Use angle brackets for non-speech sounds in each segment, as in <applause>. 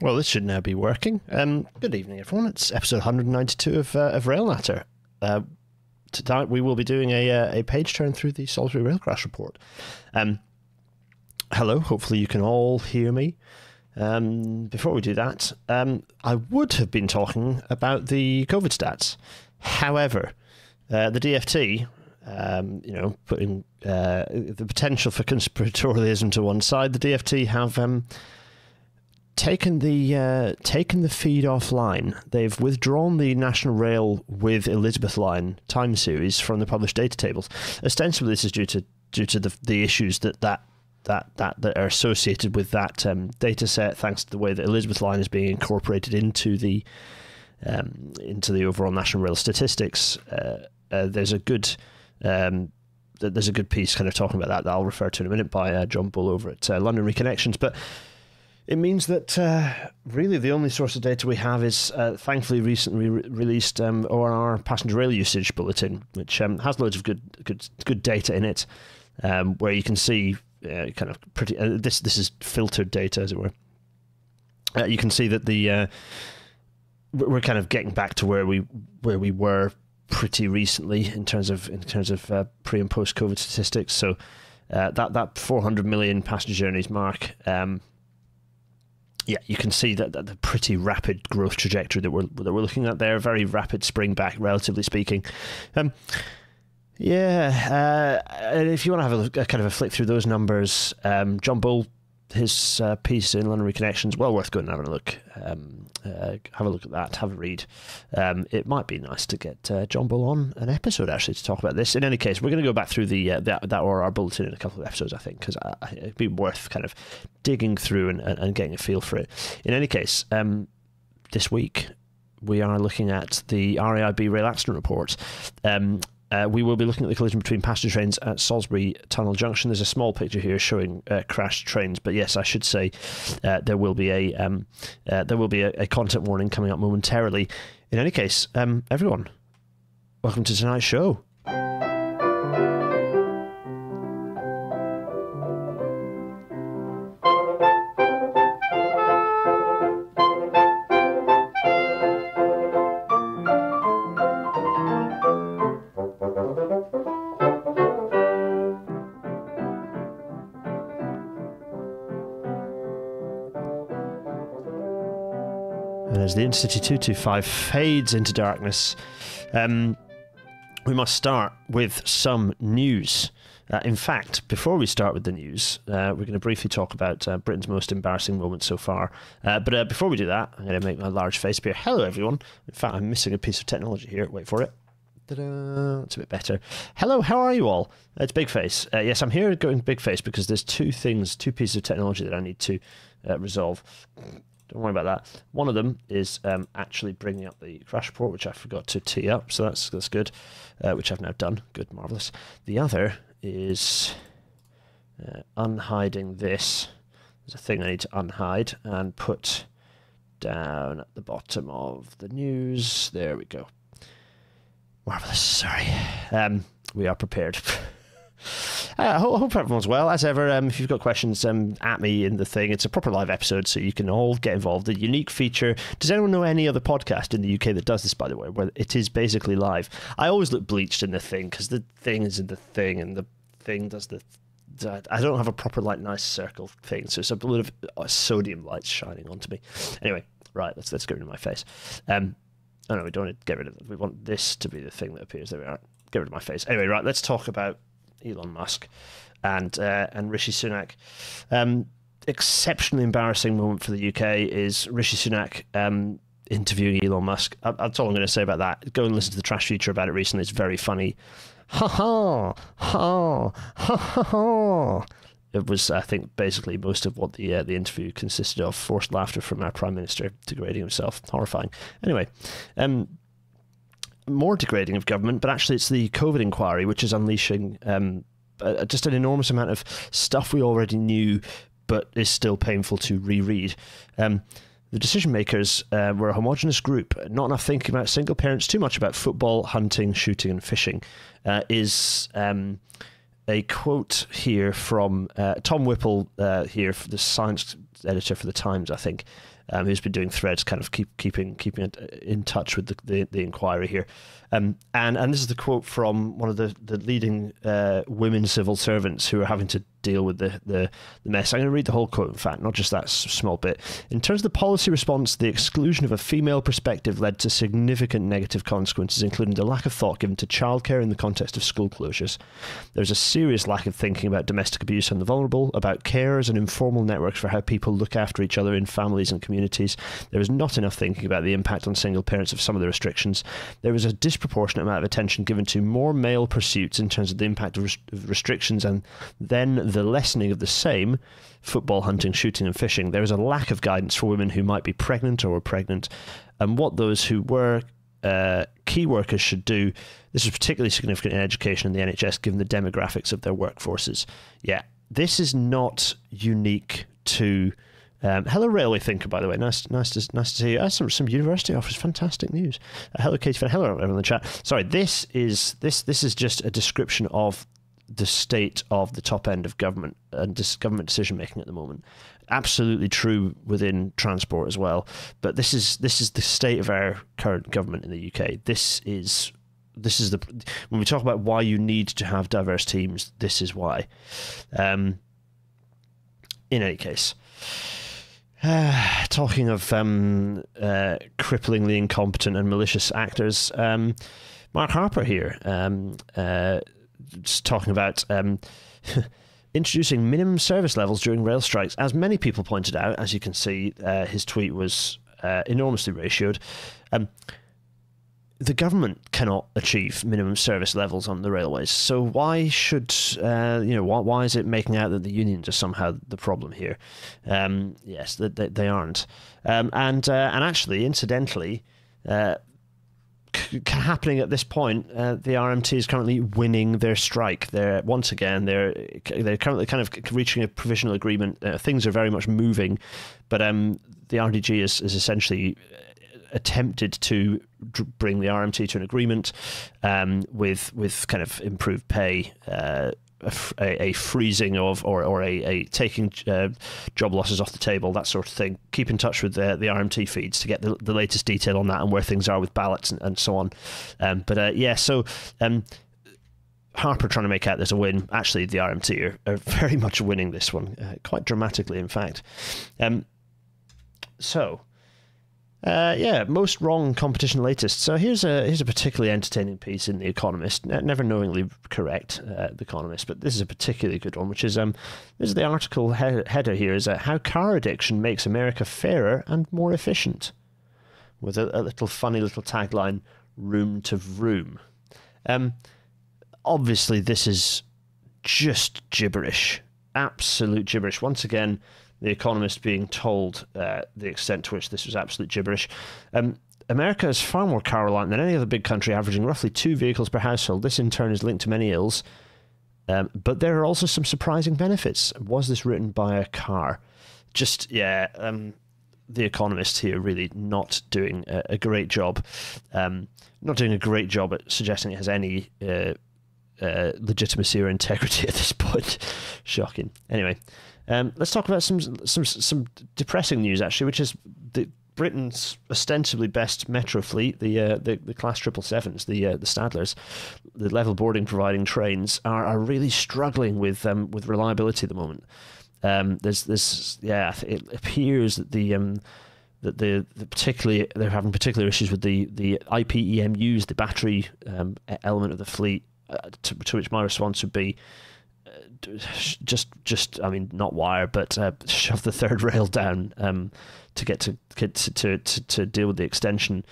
Well, this should now be working. Um, good evening, everyone. It's episode 192 of, uh, of Railnatter. Uh, tonight we will be doing a, uh, a page turn through the Salisbury Rail Crash report. Um, hello, hopefully you can all hear me. Um, before we do that, um, I would have been talking about the COVID stats. However, uh, the DFT, um, you know, putting uh, the potential for conspiratorialism to one side, the DFT have um, taken the uh, taken the feed offline. They've withdrawn the National Rail with Elizabeth line time series from the published data tables. Ostensibly, this is due to due to the the issues that that that that, that are associated with that um, data set, thanks to the way that Elizabeth line is being incorporated into the um, into the overall National Rail statistics. Uh, uh, there's a good um, there's a good piece kind of talking about that that I'll refer to in a minute by uh, John Bull over at uh, London Reconnections, but it means that uh, really the only source of data we have is uh, thankfully recently re- released um, ORR passenger rail usage bulletin, which um, has loads of good good good data in it, um, where you can see uh, kind of pretty. Uh, this this is filtered data, as it were. Uh, you can see that the uh, we're kind of getting back to where we where we were pretty recently in terms of in terms of pre and post COVID statistics. So that that 400 million passenger journeys mark. Um, yeah, you can see that, that the pretty rapid growth trajectory that we're that we're looking at there. Very rapid spring back, relatively speaking. Um, yeah, uh, if you want to have a, a, kind of a flick through those numbers, um, John Bull his uh, piece in London Reconnections, well worth going and having a look. Um, uh, have a look at that, have a read. Um, it might be nice to get uh, John Bull on an episode actually to talk about this. In any case, we're going to go back through the uh, that, that ORR bulletin in a couple of episodes, I think, because it'd be worth kind of digging through and, and, and, getting a feel for it. In any case, um, this week we are looking at the RAIB rail accident report. Um, uh, we will be looking at the collision between passenger trains at Salisbury Tunnel Junction. There's a small picture here showing uh, crashed trains, but yes, I should say uh, there will be a um, uh, there will be a, a, content warning coming up momentarily. In any case, um, everyone, welcome to tonight's show. The Intercity 225 fades into darkness, um, we must start with some news. Uh, in fact, before we start with the news, uh, we're going to briefly talk about uh, Britain's most embarrassing moment so far. Uh, but uh, before we do that, I'm going to make my large face appear. Hello, everyone. In fact, I'm missing a piece of technology here. Wait for it. Ta-da. It's a bit better. Hello, how are you all? It's Big Face. Uh, yes, I'm here going Big Face because there's two things, two pieces of technology that I need to resolve. Don't worry about that. One of them is um, actually bringing up the crash report, which I forgot to tee up, so that's that's good, uh, which I've now done. Good, marvelous. The other is uh, unhiding this. There's a thing I need to unhide and put down at the bottom of the news. There we go. Marvelous. Sorry. Um, we are prepared. <laughs> Uh, I hope everyone's well. As ever, um, if you've got questions, um, at me in the thing. It's a proper live episode, so you can all get involved. A unique feature. Does anyone know any other podcast in the UK that does this, by the way, where it is basically live? I always look bleached in the thing because the thing is in the thing and the thing does the. I don't have a proper, like, nice circle thing, so it's a bit of uh, sodium lights shining onto me. Anyway, right, let's, let's get rid of my face. Um, oh no, we don't want to get rid of it. We want this to be the thing that appears. There we are. Get rid of my face. Anyway, right, let's talk about Elon Musk and uh, and Rishi Sunak. Um, exceptionally embarrassing moment for the UK is Rishi Sunak um, interviewing Elon Musk. That's all I'm going to say about that. Go and listen to the Trash Future about it recently. It's very funny. Ha ha ha ha ha ha. It was, I think, basically most of what the uh, the interview consisted of. Forced laughter from our prime minister, degrading himself, horrifying. Anyway, um, more degrading of government, but actually it's the COVID inquiry which is unleashing um, uh, just an enormous amount of stuff we already knew, but is still painful to reread. Um, the decision makers uh, were a homogenous group, not enough thinking about single parents, too much about football, hunting, shooting, and fishing. Uh, is um, a quote here from uh, Tom Whipple, uh, here, the science editor for the Times, I think. Um, who's been doing threads, kind of keep keeping keeping in touch with the the, the inquiry here. Um, and and this is the quote from one of the the leading uh, women civil servants who are having to deal with the, the, the mess. I'm going to read the whole quote, in fact, not just that small bit. In terms of the policy response, the exclusion of a female perspective led to significant negative consequences, including the lack of thought given to childcare in the context of school closures. There's a serious lack of thinking about domestic abuse and the vulnerable, about carers and informal networks for how people look after each other in families and communities. There is not enough thinking about the impact on single parents of some of the restrictions. There is a disproportionate amount of attention given to more male pursuits in terms of the impact of, rest- of restrictions and then the lessening of the same football, hunting, shooting, and fishing. There is a lack of guidance for women who might be pregnant or were pregnant, and what those who were uh, key workers should do. This is particularly significant in education and the NHS, given the demographics of their workforces. Yeah, this is not unique to. Um, hello, Railway Thinker. By the way, nice, nice to nice to see you. Uh, some some university offers fantastic news. Uh, hello, Katie. Hello, everyone in the chat. Sorry, this is this this is just a description of the state of the top end of government and government decision making at the moment. Absolutely true within transport as well. But this is this is the state of our current government in the UK. This is this is the when we talk about why you need to have diverse teams. This is why. Um, in any case. <sighs> Talking of um, uh, cripplingly incompetent and malicious actors, um, Mark Harper here um, uh, just talking about um, <laughs> introducing minimum service levels during rail strikes. As many people pointed out, as you can see, uh, his tweet was uh, enormously ratioed. The government cannot achieve minimum service levels on the railways. So why should uh, you know why, why is it making out that the unions are somehow the problem here? Um, yes, they, they aren't. Um, and uh, and actually, incidentally, uh, happening at this point, uh, the RMT is currently winning their strike. They're once again they're they're currently kind of reaching a provisional agreement. Uh, things are very much moving, but um, the RDG is, is essentially attempted to bring the RMT to an agreement um, with with kind of improved pay. Uh, a, a, freezing of or, or a, a taking uh, job losses off the table, that sort of thing. Keep in touch with the, the RMT feeds to get the, the latest detail on that and where things are with ballots and, and so on. Um, but uh, yeah, so um, Harper trying to make out there's a win. Actually, the RMT are, are very much winning this one, uh, quite dramatically, in fact. Um, so uh, yeah, most wrong competition latest. So here's a here's a particularly entertaining piece in the Economist. Never knowingly correct, uh, the Economist, but this is a particularly good one. Which is um, this is the article he- header here is uh, how car addiction makes America fairer and more efficient, with a, a little funny little tagline: "Room to vroom." Um, obviously this is just gibberish, absolute gibberish. Once again, the Economist being told uh, the extent to which this was absolute gibberish. Um, America is far more car reliant than any other big country, averaging roughly two vehicles per household. This, in turn, is linked to many ills. Um, but there are also some surprising benefits. Was this written by a car? Just, yeah, um, the Economist here really not doing a, a great job. Um, not doing a great job at suggesting it has any uh, uh, legitimacy or integrity <laughs> at this point. Shocking. Anyway, um, let's talk about some some some depressing news actually, which is the Britain's ostensibly best metro fleet, the uh, the, the class triple sevens, the uh, the Stadlers, the level boarding providing trains are, are really struggling with um, with reliability at the moment. Um, there's this yeah, it appears that the um, that the, the particularly they're having particular issues with the the IPEMUs, the battery um, element of the fleet, uh, to, to which my response would be just just I mean not wire but uh, shove the third <laughs> rail down um, to get to get to, to, to, to, deal with the extension.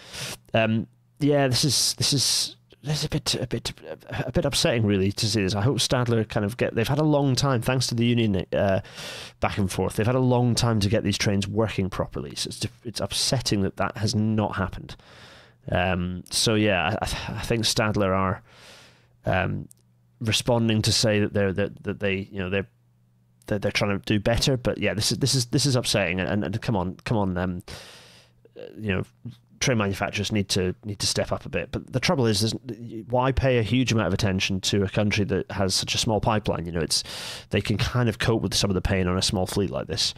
Um, yeah, this is this is this is a bit a bit a bit upsetting really to see this. I hope Stadler kind of get. They've had a long time, thanks to the union uh, back and forth. They've had a long time to get these trains working properly. So it's it's upsetting that that has not happened. Um, so yeah, I, I think Stadler are um, responding to say that they're that, that they you know they're they're, they're trying to do better. But yeah, this is this is this is upsetting. And, and come on, come on, um, you know, train manufacturers need to need to step up a bit. But the trouble is, why pay a huge amount of attention to a country that has such a small pipeline? You know, it's they can kind of cope with some of the pain on a small fleet like this.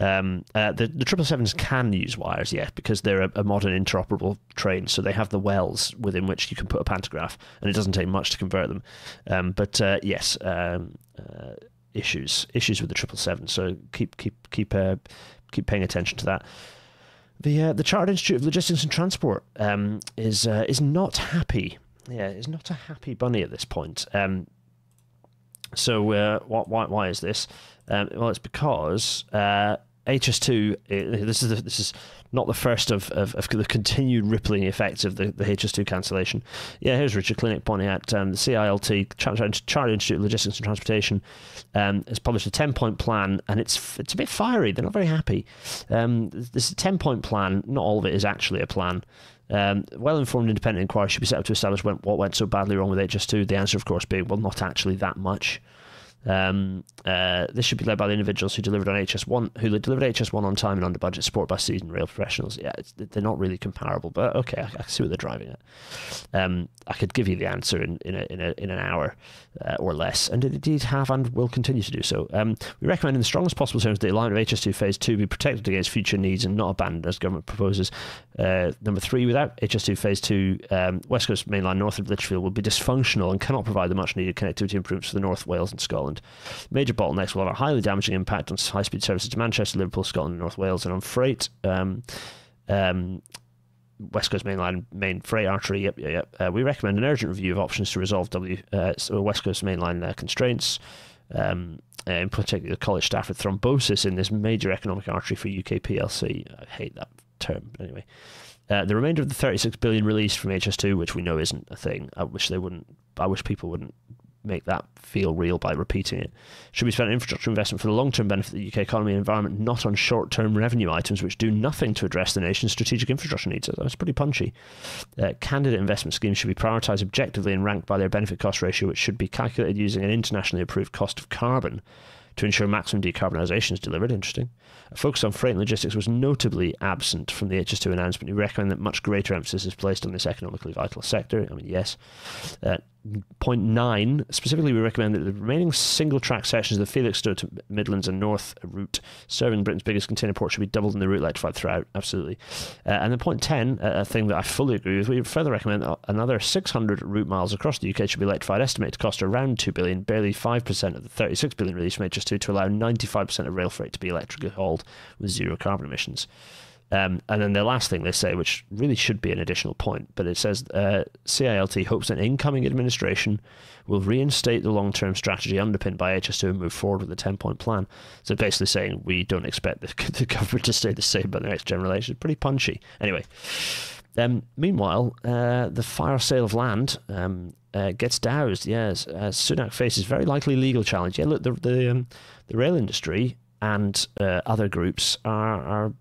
Um, uh, the triple sevens can use wires, yes, because they're a, a, modern interoperable train. So they have the wells within which you can put a pantograph, and it doesn't take much to convert them. Um, but uh, yes, um, uh, issues issues with the triple seven. So keep keep keep uh, keep paying attention to that. The uh, the Chartered Institute of Logistics and Transport um, is uh, is not happy. Yeah, is not a happy bunny at this point. Um, so uh, why why is this? Um, well, it's because uh, HS2. This is the, this is not the first of, of, of, the continued rippling effects of the, the HS2 cancellation. Yeah, here's Richard Clinnick pointing out um, the CILT, Chartered Institute of Logistics and Transportation, um, has published a 10 point plan, and it's it's a bit fiery. They're not very happy. Um, this 10 point plan, not all of it is actually a plan. Um, well informed independent inquiry should be set up to establish when, what went so badly wrong with HS2. The answer, of course, being, well, not actually that much. Um, uh, this should be led by the individuals who delivered on HS1, who delivered HS1 on time and under budget, supported by seasoned rail professionals. Yeah, they're not really comparable, but okay, I, I see what they're driving at. Um, I could give you the answer in in, a, in, a, in an hour uh, or less, and indeed have and will continue to do so. Um, we recommend in the strongest possible terms that the alignment of HS2 Phase 2 be protected against future needs and not abandoned as government proposes. Uh, number three, without HS2 Phase 2, um, West Coast Mainline north of Lichfield will be dysfunctional and cannot provide the much needed connectivity improvements for the North Wales and Scotland. Major bottlenecks will have a highly damaging impact on high speed services to Manchester, Liverpool, Scotland, and North Wales, and on freight. Um, um, West Coast Mainline main freight artery. Yep, yep, yep. Uh, we recommend an urgent review of options to resolve W uh, West Coast Mainline uh, constraints. Um, uh, in particular, the Colwich Stafford thrombosis in this major economic artery for UK PLC. I hate that term, anyway. Uh, the remainder of the 36 billion released from HS2, which we know isn't a thing. I wish they wouldn't. I wish people wouldn't make that feel real by repeating it. Should be spent on infrastructure investment for the long term benefit of the UK economy and environment, not on short term revenue items which do nothing to address the nation's strategic infrastructure needs. That's pretty punchy. Uh, candidate investment schemes should be prioritised objectively and ranked by their benefit cost ratio, which should be calculated using an internationally approved cost of carbon to ensure maximum decarbonisation is delivered. Interesting. A focus on freight and logistics was notably absent from the HS2 announcement. We recommend that much greater emphasis is placed on this economically vital sector. I mean, yes. Uh, Point nine, specifically, we recommend that the remaining single track sections of the Felixstowe to Midlands and North route serving Britain's biggest container port should be doubled in the route electrified throughout. Absolutely. Uh, and then point 10, uh, a thing that I fully agree with, we further recommend that another 600 route miles across the UK should be electrified, estimated to cost around 2 billion, barely 5% of the 36 billion release from HS2 to allow 95% of rail freight to be electrically hauled with zero carbon emissions. Um, and then the last thing they say, which really should be an additional point, but it says uh, CILT hopes an incoming administration will reinstate the long term strategy underpinned by HS2 and move forward with the 10 point plan. So basically saying we don't expect the, <laughs> the government to stay the same by the next general election. Pretty punchy. Anyway, um, meanwhile, uh, the fire sale of land um, uh, gets doused. Yes, uh, Sunak faces very likely legal challenge. Yeah, look, the the, um, the rail industry and uh, other groups are, are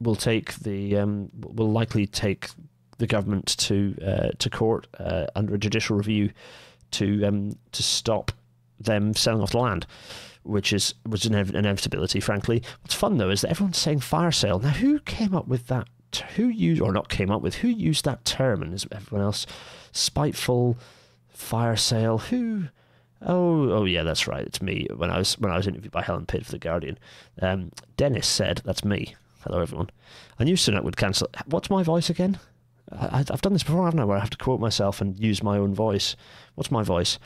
will take the um, will likely take the government to uh, to court uh, under a judicial review to um, to stop them selling off the land, which is was an inevitability. Frankly, what's fun though is that everyone's saying fire sale. Now, who came up with that? Who used or not came up with? Who used that term? And is everyone else spiteful fire sale? Who? Oh, oh yeah, that's right. It's me. When I was when I was interviewed by Helen Pidd for the Guardian, um, Dennis said that's me. Hello, everyone. I knew Sunak would cancel. What's my voice again? I, have done this before, haven't I? Where I have to quote myself and use my own voice. What's my voice?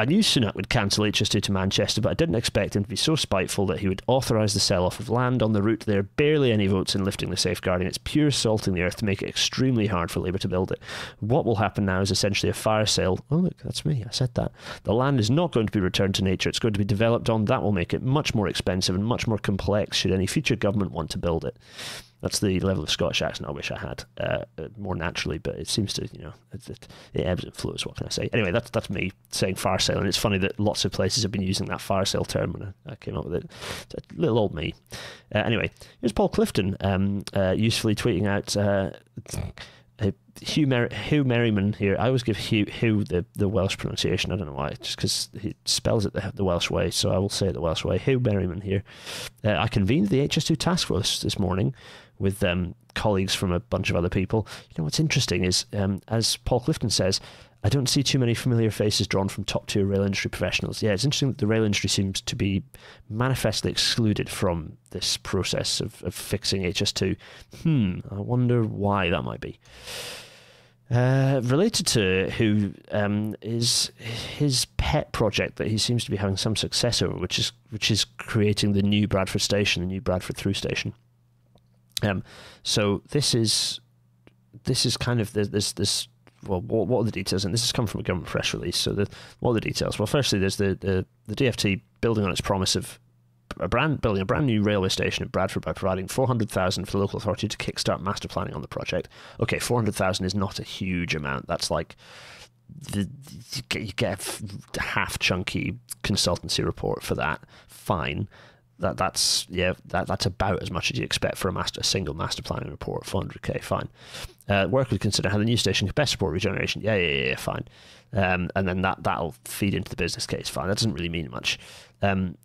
I knew Sunak would cancel HS2 to Manchester, but I didn't expect him to be so spiteful that he would authorise the sell off of land on the route. There are barely any votes in lifting the safeguarding. It's pure salting the earth to make it extremely hard for Labour to build it. What will happen now is essentially a fire sale. Oh, look, that's me. I said that. The land is not going to be returned to nature. It's going to be developed on. That will make it much more expensive and much more complex should any future government want to build it. That's the level of Scottish accent I wish I had uh, uh, more naturally, but it seems to, you know, it, it, it, ebbs and flows. What can I say? Anyway, that's that's me saying fire sale, and it's funny that lots of places have been using that fire sale term when I, I came up with it. It's a little old me. Uh, anyway, here's Paul Clifton um, uh, usefully tweeting out. Uh, Huw, Mer- Huw Merriman here. I always give Huw, Huw the, the Welsh pronunciation. I don't know why, just because he spells it the, the, Welsh way. So I will say it the Welsh way. Huw Merriman here. Uh, I convened the HS2 task force this morning with um, colleagues from a bunch of other people. You know what's interesting is, um, as Paul Clifton says, I don't see too many familiar faces drawn from top tier rail industry professionals. Yeah, it's interesting that the rail industry seems to be manifestly excluded from this process of, of fixing HS2. Hmm, I wonder why that might be. Uh, related to Huw um, is his pet project that he seems to be having some success over, which is which is creating the new Bradford station, the new Bradford through station. Um, so this is this is kind of this this well, what, what are the details? And this has come from a government press release. So the what are the details? Well, firstly, there's the the, the DFT building on its promise of a brand building a brand new railway station at Bradford by providing 400,000 for the local authority to kickstart master planning on the project. Okay, 400,000 is not a huge amount. That's like the, you get a half chunky consultancy report for that. Fine. That that's yeah that that's about as much as you expect for a master a single master planning report. 400k, fine. Uh, work would consider how the new station could best support regeneration. Yeah, yeah, yeah, yeah fine. Um, and then that that'll feed into the business case. Fine. That doesn't really mean much. Um,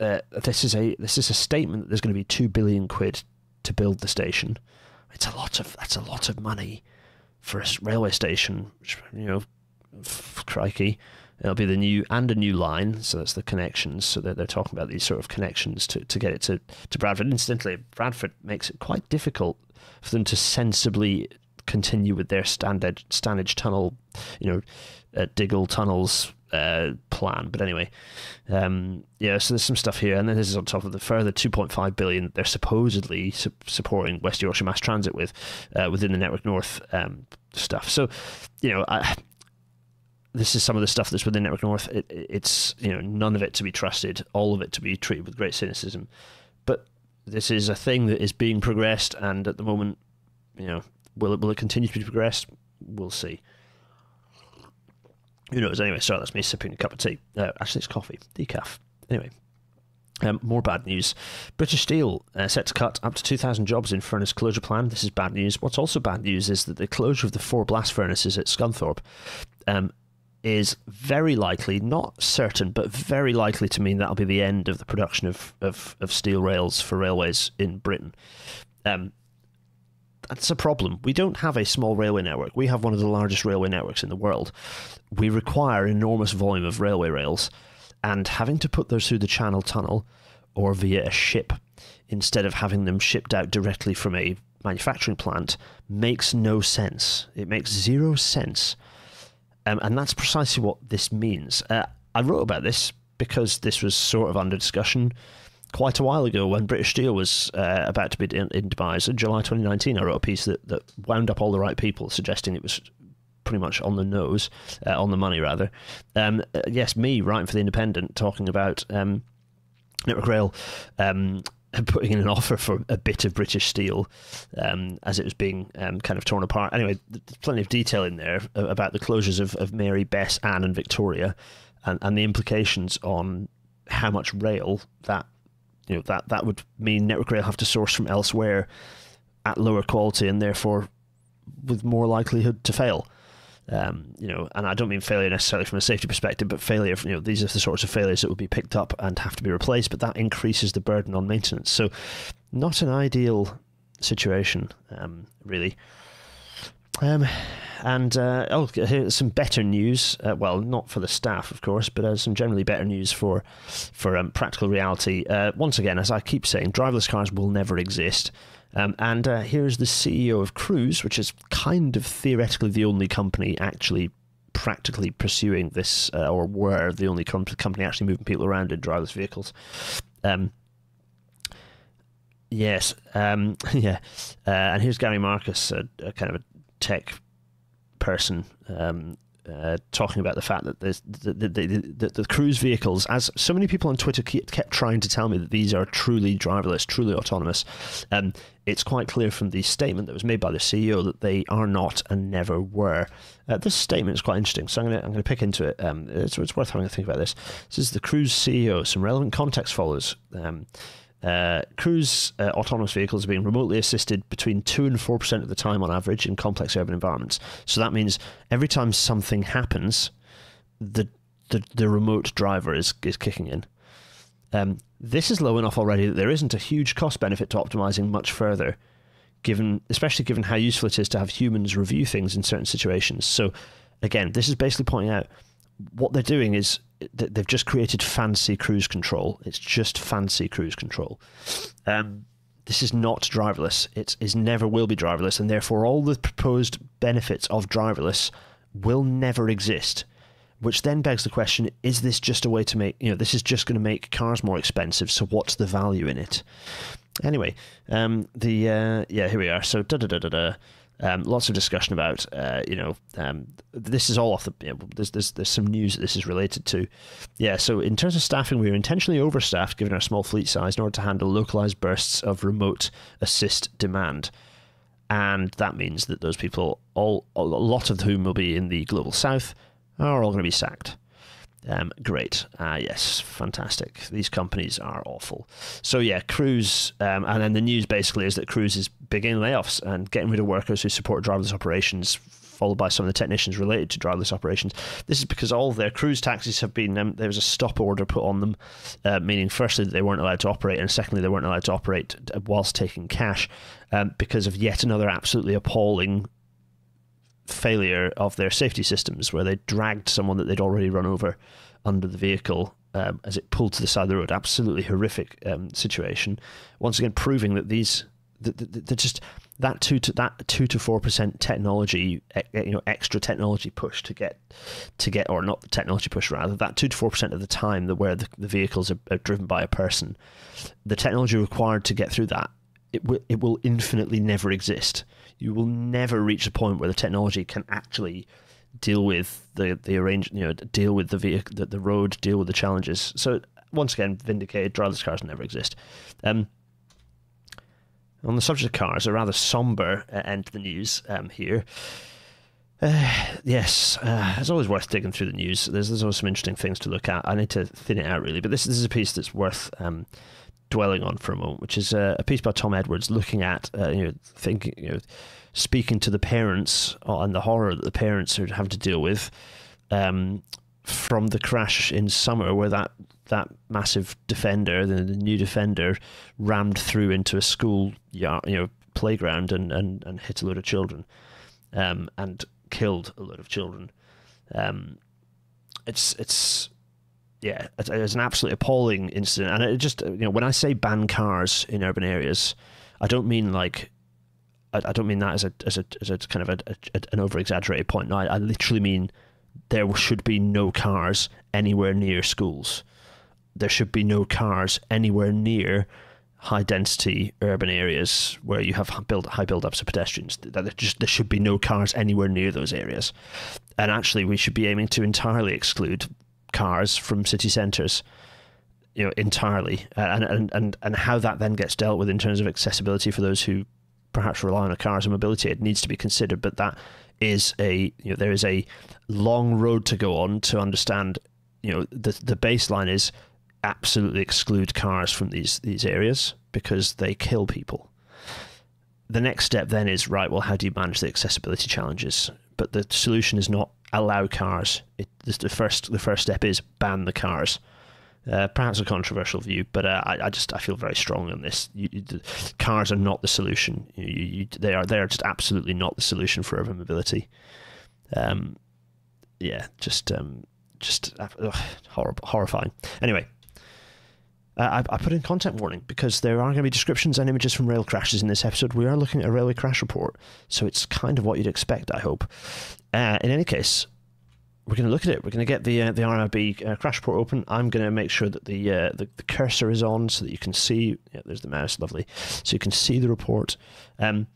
uh, this is a this is a statement that there's going to be two billion quid to build the station. It's a lot of that's a lot of money for a railway station. Which, you know, crikey, it'll be the new and a new line. So that's the connections. So they're, they're talking about these sort of connections to, to get it to to Bradford. Incidentally, Bradford makes it quite difficult for them to sensibly continue with their standard Standedge tunnel, you know, uh, Diggle tunnels uh, plan. But anyway, um, yeah. So there's some stuff here, and then this is on top of the further 2.5 billion they're supposedly su- supporting West Yorkshire Mass Transit with uh, within the Network North um, stuff. So, you know, I, this is some of the stuff that's within Network North. It, it's you know none of it to be trusted, all of it to be treated with great cynicism. But this is a thing that is being progressed, and at the moment, you know, will it will it continue to be progressed? We'll see. Who knows? Anyway, sorry, that's me sipping a cup of tea. Uh, actually, it's coffee, decaf. Anyway, um, more bad news. British Steel uh, set to cut up to 2,000 jobs in furnace closure plan. This is bad news. What's also bad news is that the closure of the four blast furnaces at Scunthorpe um, is very likely, not certain, but very likely to mean that'll be the end of the production of, of, of steel rails for railways in Britain. Um, that's a problem. We don't have a small railway network. We have one of the largest railway networks in the world. We require enormous volume of railway rails, and having to put those through the Channel Tunnel or via a ship instead of having them shipped out directly from a manufacturing plant makes no sense. It makes zero sense. Um, and that's precisely what this means. Uh, I wrote about this because this was sort of under discussion quite a while ago when British Steel was uh, about to be in, in demise in July 2019. I wrote a piece that, that wound up all the right people, suggesting it was pretty much on the nose, uh, on the money rather. Um, uh, yes, me writing for the Independent, talking about um, Network Rail. Um, putting in an offer for a bit of British steel um, as it was being um, kind of torn apart. Anyway, there's plenty of detail in there about the closures of, of Mary, Bess, Anne, and Victoria, and, and the implications on how much rail that you know that that would mean Network Rail have to source from elsewhere at lower quality and therefore with more likelihood to fail. Um, you know, and I don't mean failure necessarily from a safety perspective, but failure. You know, these are the sorts of failures that would be picked up and have to be replaced, but that increases the burden on maintenance. So, not an ideal situation, um, really. Um, and uh, oh, here's some better news. Uh, well, not for the staff, of course, but uh, some generally better news for for um, practical reality. Uh, once again, as I keep saying, driverless cars will never exist. Um, and uh, here's the CEO of Cruise, which is kind of theoretically the only company actually practically pursuing this, uh, or were the only com- company actually moving people around in driverless vehicles. Um, yes, um, <laughs> yeah. and here's Gary Marcus, a, a kind of a tech person um, uh, talking about the fact that the the, the, the, the, cruise vehicles, as so many people on Twitter kept trying to tell me that these are truly driverless, truly autonomous, um, it's quite clear from the statement that was made by the CEO that they are not and never were. Uh, this statement is quite interesting, so I'm going to I'm going to pick into it. Um, it's, it's worth having a think about this. This is the cruise CEO. Some relevant context follows. Um, uh, cruise uh, autonomous vehicles are being remotely assisted between 2 and 4% of the time on average in complex urban environments. So that means every time something happens, the, the, the remote driver is, is kicking in. Um, this is low enough already that there isn't a huge cost benefit to optimizing much further given especially given how useful it is to have humans review things in certain situations. So, again, this is basically pointing out what they're doing is they've just created fancy cruise control. It's just fancy cruise control. Um, this is not driverless. It is never will be driverless, and therefore all the proposed benefits of driverless will never exist. Which then begs the question: Is this just a way to make you know this is just going to make cars more expensive? So what's the value in it? Anyway, um, the uh, yeah here we are. So da da da da da. Um, lots of discussion about, uh, you know, um, this is all off the. You know, there's, there's there's some news that this is related to. Yeah, so in terms of staffing, we are intentionally overstaffed given our small fleet size in order to handle localized bursts of remote assist demand, and that means that those people, all a lot of whom will be in the global south, are all going to be sacked. Um, great. Uh, yes, fantastic. These companies are awful. So, yeah, Cruise, um, and then the news basically is that Cruise is beginning layoffs and getting rid of workers who support driverless operations, followed by some of the technicians related to driverless operations. This is because all their cruise taxis have been, um, there was a stop order put on them, uh, meaning, firstly, that they weren't allowed to operate, and secondly, they weren't allowed to operate whilst taking cash um, because of yet another absolutely appalling failure of their safety systems where they dragged someone that they'd already run over under the vehicle um, as it pulled to the side of the road. Absolutely horrific um, situation. Once again, proving that these they're just that two to that two to four percent technology, you know, extra technology push to get to get, or not the technology push rather, that two to four percent of the time that where the, the vehicles are, are, driven by a person, the technology required to get through that, it will it will infinitely never exist you will never reach a point where the technology can actually deal with the the arrange you know deal with the vehicle the, the road deal with the challenges so once again vindicated driverless cars never exist um, on the subject of cars a rather somber uh, end to the news um, here uh, yes, uh, it's always worth digging through the news. There's, there's always some interesting things to look at. I need to thin it out really, but this, this is a piece that's worth um, dwelling on for a moment, which is a, a piece by Tom Edwards looking at, uh, you know, thinking, you know, speaking to the parents and the horror that the parents are having to deal with um, from the crash in summer, where that that massive defender, the, the new defender, rammed through into a school yard, you know, playground and, and, and hit a load of children, um, and killed a lot of children. Um, it's it's yeah, it's an absolutely appalling incident. And it just, you know, when I say ban cars in urban areas, I don't mean like, I, don't mean that as a, as a, as a kind of a, a, an over exaggerated point. No, I, I literally mean there should be no cars anywhere near schools. There should be no cars anywhere near high density urban areas where you have build high build ups of pedestrians. That just there should be no cars anywhere near those areas. And actually, we should be aiming to entirely exclude cars from city centres you know entirely. Uh, and, and and and how that then gets dealt with in terms of accessibility for those who perhaps rely on a car as a mobility it needs to be considered. But that is a you know there is a long road to go on to understand you know the the baseline is absolutely exclude cars from these these areas because they kill people. The next step then is right well how do you manage the accessibility challenges? But the solution is not allow cars. It, the first the first step is ban the cars. Uh, perhaps a controversial view, but uh, I, I, just I feel very strong on this. You, you, cars are not the solution. You, they are they are just absolutely not the solution for urban mobility. Um, yeah, just um, just ugh, horrible, horrifying. Anyway, uh, I, I, put in content warning because there are going to be descriptions and images from rail crashes in this episode. We are looking at a railway crash report, so it's kind of what you'd expect, I hope. Uh, in any case, we're going to look at it. We're going to get the uh, the RAIB uh, crash report open. I'm going to make sure that the, uh, the, the cursor is on so that you can see. Yeah, there's the mouse, lovely. So you can see the report. Um,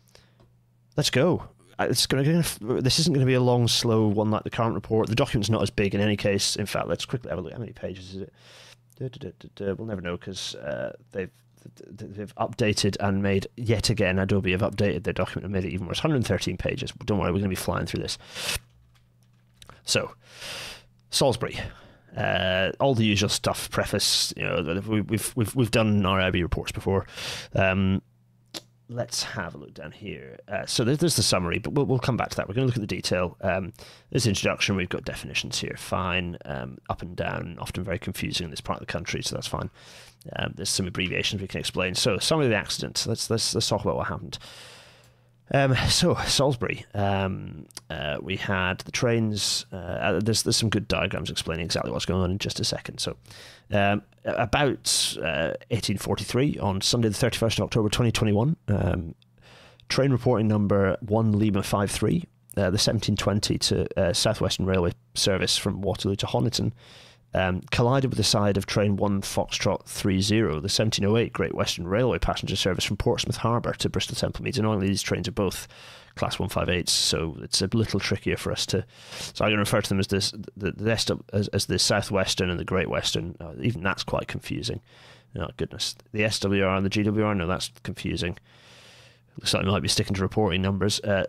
let's go. Uh, it's going to. This isn't going to be a long, slow one like the Carmont report. The document's not as big in any case. In fact, let's quickly have a look. How many pages is it? We'll never know because uh, they've they've updated and made yet again. Adobe have updated their document and made it even worse. 113 pages. Don't worry, we're going to be flying through this. So, Salisbury. Uh, all the usual stuff. Preface. You know, we've we've we've done RAIB reports before. Um, let's have a look down here. Uh, so there's, there's, the summary, but we'll, we'll, come back to that. We're going to look at the detail. Um, there's introduction. We've got definitions here. Fine. Um, up and down, often very confusing in this part of the country, so that's fine. Um, there's some abbreviations we can explain. So summary of the accident. Let's let's let's talk about what happened. Um, so Salisbury, um, uh, we had the trains. Uh, there's there's some good diagrams explaining exactly what's going on in just a second. So, um, about uh, 1843 on Sunday the 31st of October 2021, um, train reporting number one Lima 53, uh, the 1720 to uh, Southwestern Railway service from Waterloo to Honiton um, collided with the side of train 1 Foxtrot 30, the 1708 Great Western Railway passenger service from Portsmouth Harbour to Bristol Temple Meads. Annoyingly, these trains are both class 158s, so it's a little trickier for us to. So I'm going to refer to them as this, the, the as, as the Southwestern and the Great Western. Even that's quite confusing. Oh, goodness. The SWR and the GWR, no, that's confusing. Looks like I might be sticking to reporting numbers. Uh,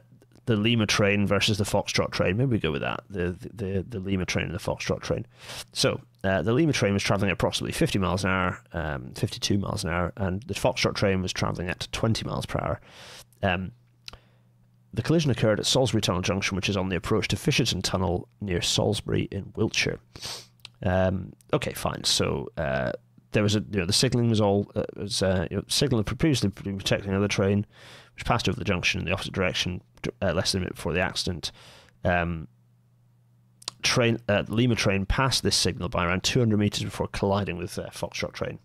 the Lima train versus the Foxtrot train. Maybe we go with that. The the the Lima train and the Foxtrot train. So uh, the Lima train was traveling at approximately 50 miles an hour, um, 52 miles an hour, and the Foxtrot train was traveling at 20 miles per hour. Um, the collision occurred at Salisbury Tunnel Junction, which is on the approach to Fisherton Tunnel near Salisbury in Wiltshire. Um, okay, fine. So uh, there was a you know the signalling was all uh, was uh, you know, signalling previously protecting another train, which passed over the junction in the opposite direction uh, less than a minute before the accident. Um, train uh, Lima train passed this signal by around 200 meters before colliding with uh, Foxtrot train,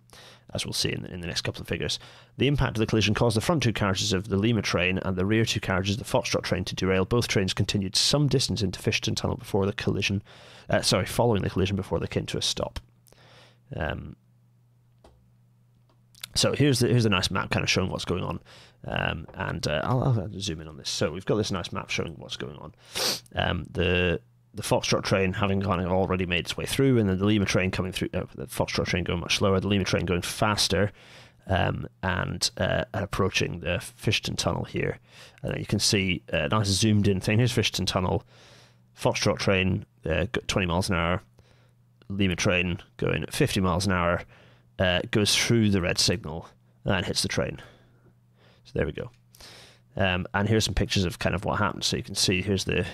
as we'll see in, in the next couple of figures. The impact of the collision caused the front two carriages of the Lima train and the rear two carriages of the Foxtrot train to derail. Both trains continued some distance into Fisherton Tunnel before the collision, uh, sorry, following the collision before they came to a stop. Um, so here's the here's a nice map kind of showing what's going on. Um, and uh, I'll, I'll, zoom in on this. So we've got this nice map showing what's going on. Um, the the Foxtrot train having kind of already made its way through, and then the Lima train coming through. Uh, the Foxtrot train going much slower, the Lima train going faster, um, and uh, approaching the Fisherton Tunnel here. And you can see a uh, nice zoomed in thing. Here's Fisherton Tunnel, Foxtrot train uh, 20 miles an hour, Lima train going at 50 miles an hour, uh, goes through the red signal and hits the train. So there we go. Um, and here's some pictures of kind of what happened. So you can see here's the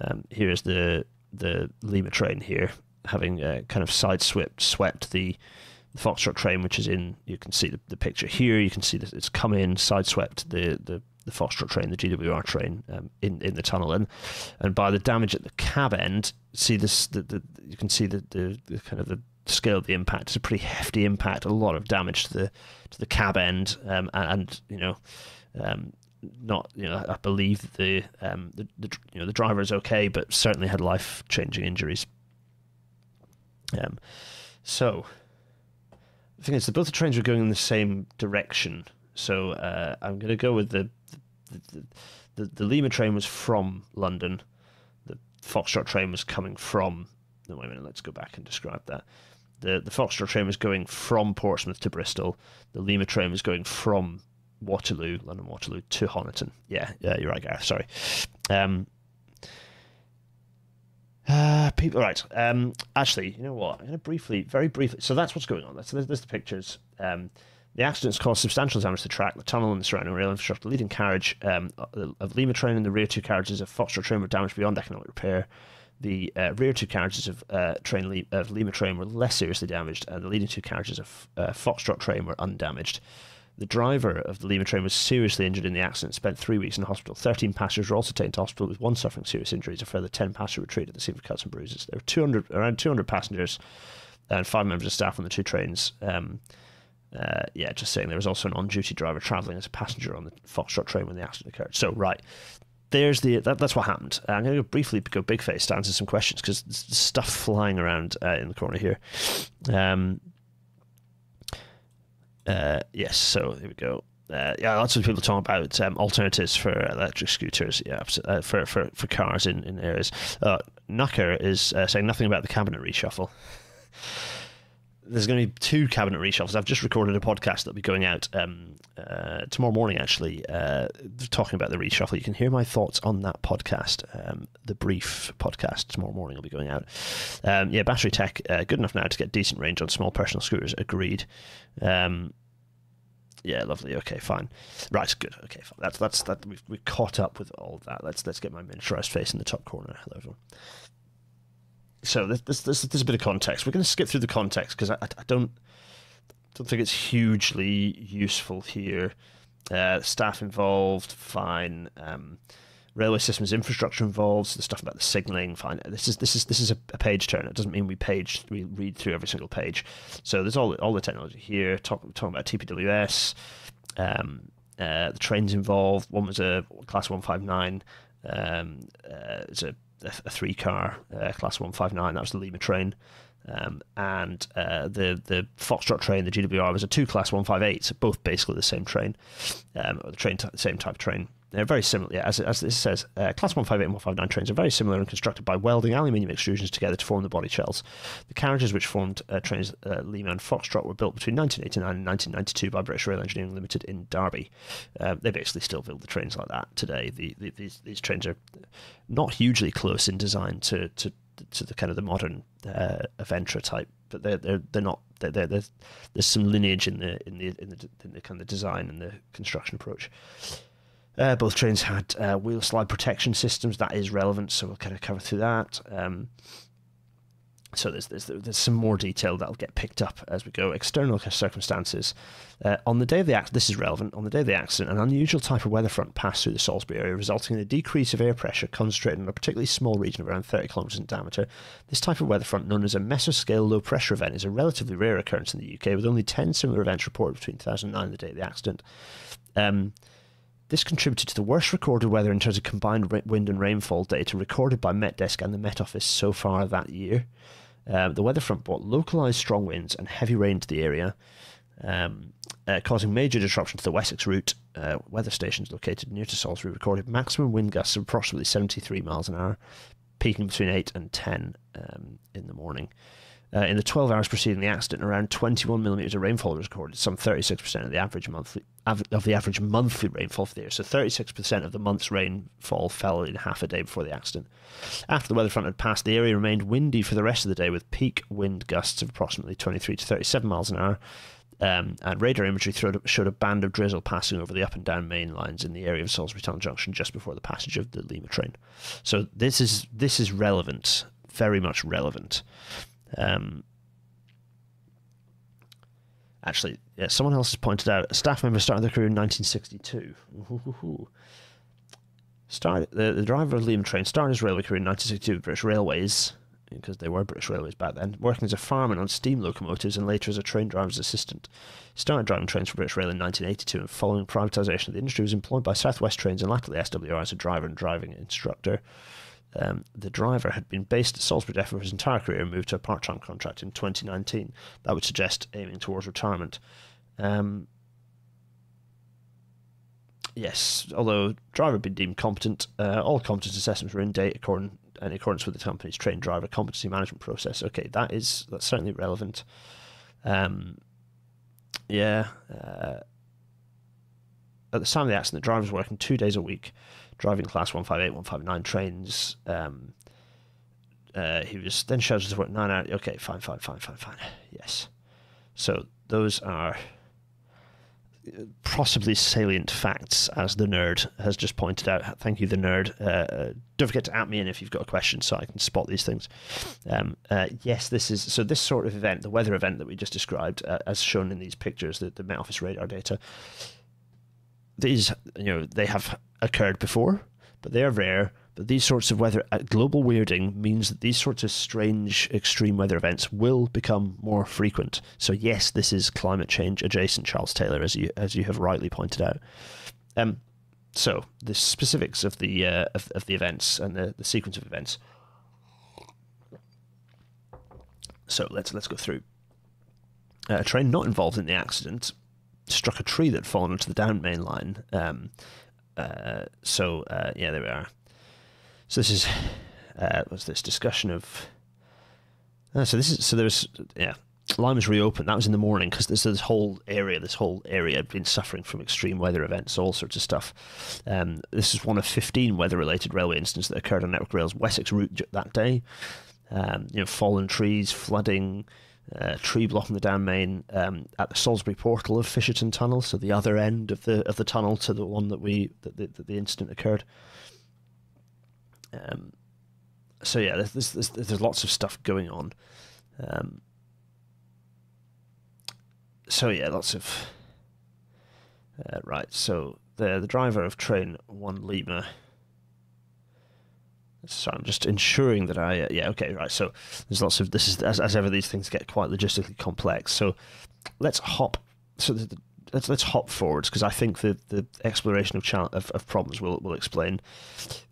um, here's the the Lima train here having uh, kind of side swept swept the, the Foxtrot train, which is in. You can see the, the picture here. You can see that it's come in side swept the the the Foxtrot train, the GWR train, um, in in the tunnel, and and by the damage at the cab end, see this the, the you can see the, the, the kind of the scale of the impact. It's a pretty hefty impact, a lot of damage to the to the cab end, um, and, and, you know, um, not you know, I believe the, um, the, the you know the driver is okay, but certainly had life changing injuries. Um, so the thing is, that both the trains were going in the same direction. So uh, I'm going to go with the the, the the Lima train was from London. The Foxtrot train was coming from. No, wait a minute. Let's go back and describe that the the Foxtrot train was going from Portsmouth to Bristol. The Lima train was going from Waterloo, London Waterloo to Honiton. Yeah, yeah, you're right, Gareth. Sorry. Um, uh, people, right. Um, actually, you know what? I'm going to briefly, very briefly. So that's what's going on. So there's, there's the pictures. Um, the accidents caused substantial damage to the track, the tunnel, and the surrounding rail infrastructure. The leading carriage um, of Lima train and the rear two carriages of Foxtrot train were damaged beyond economic repair. The uh, rear two carriages of uh, train of Lima train were less seriously damaged, and the leading two carriages of uh, Foxtrot train were undamaged. The driver of the Lima train was seriously injured in the accident, spent three weeks in hospital. 13 passengers were also taken to hospital, with one suffering serious injuries. A further 10 passengers were treated at the scene for cuts and bruises. There were 200, around 200 passengers and five members of staff on the two trains. Um, uh, yeah, just saying there was also an on duty driver travelling as a passenger on the Foxtrot train when the accident occurred. So, right, there's the that, that's what happened. Uh, I'm going to briefly go big face to answer some questions because stuff flying around uh, in the corner here. Um, uh, yes, so here we go. Uh, yeah, lots of people talking about um, alternatives for electric scooters. Yeah, uh, for, for for cars in in areas. Uh, Nucker is uh, saying nothing about the cabinet reshuffle there's going to be two cabinet reshuffles. I've just recorded a podcast that'll be going out um, uh, tomorrow morning, actually, uh, talking about the reshuffle. You can hear my thoughts on that podcast. Um, the brief podcast tomorrow morning will be going out. Um, yeah, battery tech, uh, good enough now to get decent range on small personal scooters. Agreed. Um, yeah, lovely. Okay, fine. Right, good. Okay, fine. That's that's that. We've we've caught up with all that. Let's let's get my miniaturized face in the top corner. Hello, everyone so there's, there's, there's, a bit of context. We're going to skip through the context because I, I, don't don't think it's hugely useful here. uh, staff involved, fine. Um, railway systems infrastructure involved. So the stuff about the signalling, fine. This is this is this is a, a page turner. It doesn't mean we page we read through every single page. So there's all all the technology here. Talk, talking about TPWS. Um, uh, the trains involved. One was a class one five nine. Um, uh, it's a, a, a three car uh, class one five nine. That was the Lima train. Um, and uh, the the Foxtrot train, the GWR, was a two class 158, both basically the same train, um, the train t- same type of train. They're very similar, yeah, as, as this says. Uh, class 158 and 159 trains are very similar and constructed by welding aluminium extrusions together to form the body shells. The carriages which formed uh, trains uh, Lima and Foxtrot were built between 1989 and 1992 by British Rail Engineering Limited in Derby. Um, they basically still build the trains like that today. The, the, these, these trains are not hugely close in design to, to to the kind of the modern uh, Aventra type, but they're they're they're not. They're, there's some lineage in the in the in the, in the kind of design and the construction approach. Uh, both trains had uh, wheel slide protection systems. That is relevant, so we'll kind of cover through that. Um, so there's, there's there's some more detail that'll get picked up as we go. External circumstances. Uh, on the day of the accident, this is relevant. On the day of the accident, an unusual type of weather front passed through the Salisbury area, resulting in a decrease of air pressure concentrated in a particularly small region of around 30 kilometres in diameter. This type of weather front, known as a mesoscale low pressure event, is a relatively rare occurrence in the UK, with only 10 similar events reported between 2009 and the day of the accident. Um, this contributed to the worst recorded weather in terms of combined wind and rainfall data recorded by MetDesk and the Met Office so far that year. Um, the weather front brought localised strong winds and heavy rain to the area, um, uh, causing major disruption to the Wessex route. Uh, weather stations located near to Salisbury recorded maximum wind gusts of approximately 73 miles an hour, peaking between 8 and 10 um, in the morning. Uh, in the 12 hours preceding the accident, around 21 millimeters of rainfall was recorded, some 36% of the average monthly of the average monthly rainfall for the year. So 36% of the month's rainfall fell in half a day before the accident. After the weather front had passed, the area remained windy for the rest of the day, with peak wind gusts of approximately 23 to 37 miles an hour. Um, and radar imagery showed a band of drizzle passing over the up and down main lines in the area of Salisbury Tunnel Junction just before the passage of the Lima train. So this is this is relevant, very much relevant. Um, actually, yeah, someone else has pointed out a staff member started their career in 1962. Started, the, the driver of Lima train started his railway career in 1962 with British Railways, because they were British Railways back then, working as a fireman on steam locomotives and later as a train driver's assistant. He started driving trains for British Rail in 1982 and following privatisation of the industry was employed by South West Trains and latterly SWR as a driver and driving instructor. Um, the driver had been based at Salisbury Depot for his entire career and moved to a part time contract in 2019. That would suggest aiming towards retirement. Um, yes, although driver had been deemed competent, uh, all competence assessments were in date according, in accordance with the company's trained driver competency management process. Okay, that is that's certainly relevant. Um, yeah. Uh, at the time of the accident, the driver was working two days a week driving class 158, 159 trains. Um, uh, he was then scheduled to work nine hours. Okay, fine, fine, fine, fine, fine. Yes. So those are possibly salient facts, as the nerd has just pointed out. Thank you, the nerd. Uh, don't forget to at me in if you've got a question, so I can spot these things. Um, uh, yes, this is so. This sort of event, the weather event that we just described, uh, as shown in these pictures, the, the Met Office radar data. These, you know, they have occurred before, but they are rare. But these sorts of weather, uh, global weirding means that these sorts of strange extreme weather events will become more frequent. So yes, this is climate change adjacent, Charles Taylor, as you as you have rightly pointed out. Um, so the specifics of the uh, of, of the events and the, the sequence of events. So let's let's go through. Uh, a train not involved in the accident struck a tree that had fallen onto the down main line. Um, uh, so uh, yeah, there we are. So this is uh, was this discussion of. Uh, so this is so there's yeah. Lime was reopened. That was in the morning because this, this whole area. This whole area had been suffering from extreme weather events, all sorts of stuff. Um, this is one of 15 weather-related railway incidents that occurred on Network Rail's Wessex route that day. Um, you know, fallen trees, flooding, uh, tree blocking the down main um, at the Salisbury portal of Fisherton Tunnel, so the other end of the of the tunnel to the one that we that the, that the incident occurred. Um, so yeah, there's, there's, there's lots of stuff going on. Um, so yeah, lots of Uh, right, so the the driver of train one Lima. So I'm just ensuring that I uh, yeah okay right. So there's lots of this is as, as ever these things get quite logistically complex. So let's hop. So the, the, let's let's hop forwards because I think the the exploration of, of of problems will will explain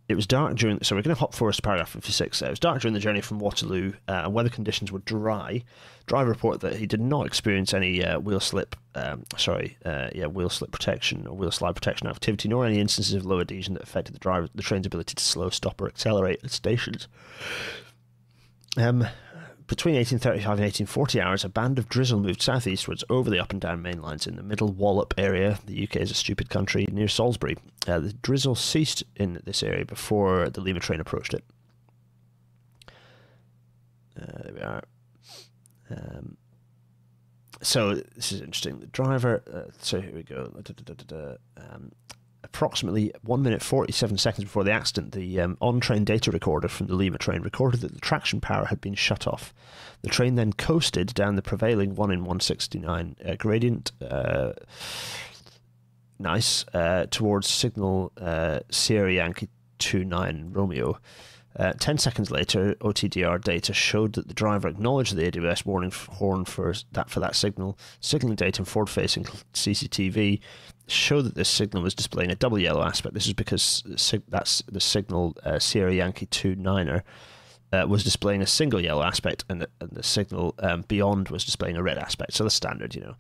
it was dark during. So we're going to hop forward to paragraph 56. It was dark during the journey from Waterloo, uh, and weather conditions were dry. Driver reported that he did not experience any uh, wheel slip, um, sorry, uh, yeah, wheel slip protection or wheel slide protection activity, nor any instances of low adhesion that affected the driver, the train's ability to slow, stop, or accelerate at stations. Um, between 1835 and 1840 hours, a band of drizzle moved southeastwards over the up and down main lines in the middle Wallop area. The UK is a stupid country near Salisbury. Uh, the drizzle ceased in this area before the Lima train approached it. Uh, there we are. Um, so this is interesting. The driver. Uh, so here we go. Um, approximately 1 minute 47 seconds before the accident, the um, on train data recorder from the Lima train recorded that the traction power had been shut off. The train then coasted down the prevailing 1 in 169 uh, gradient. Uh, nice. Uh, towards signal uh, Sierra Yankee 29 Romeo. Uh, 10 seconds later, OTDR data showed that the driver acknowledged the AWS warning horn for that for that signal. Signaling data and forward-facing CCTV showed that this signal was displaying a double yellow aspect. This is because that's the signal uh, Sierra Yankee 2 Niner uh, was displaying a single yellow aspect, and the, and the signal um, beyond was displaying a red aspect. So the standard, you know.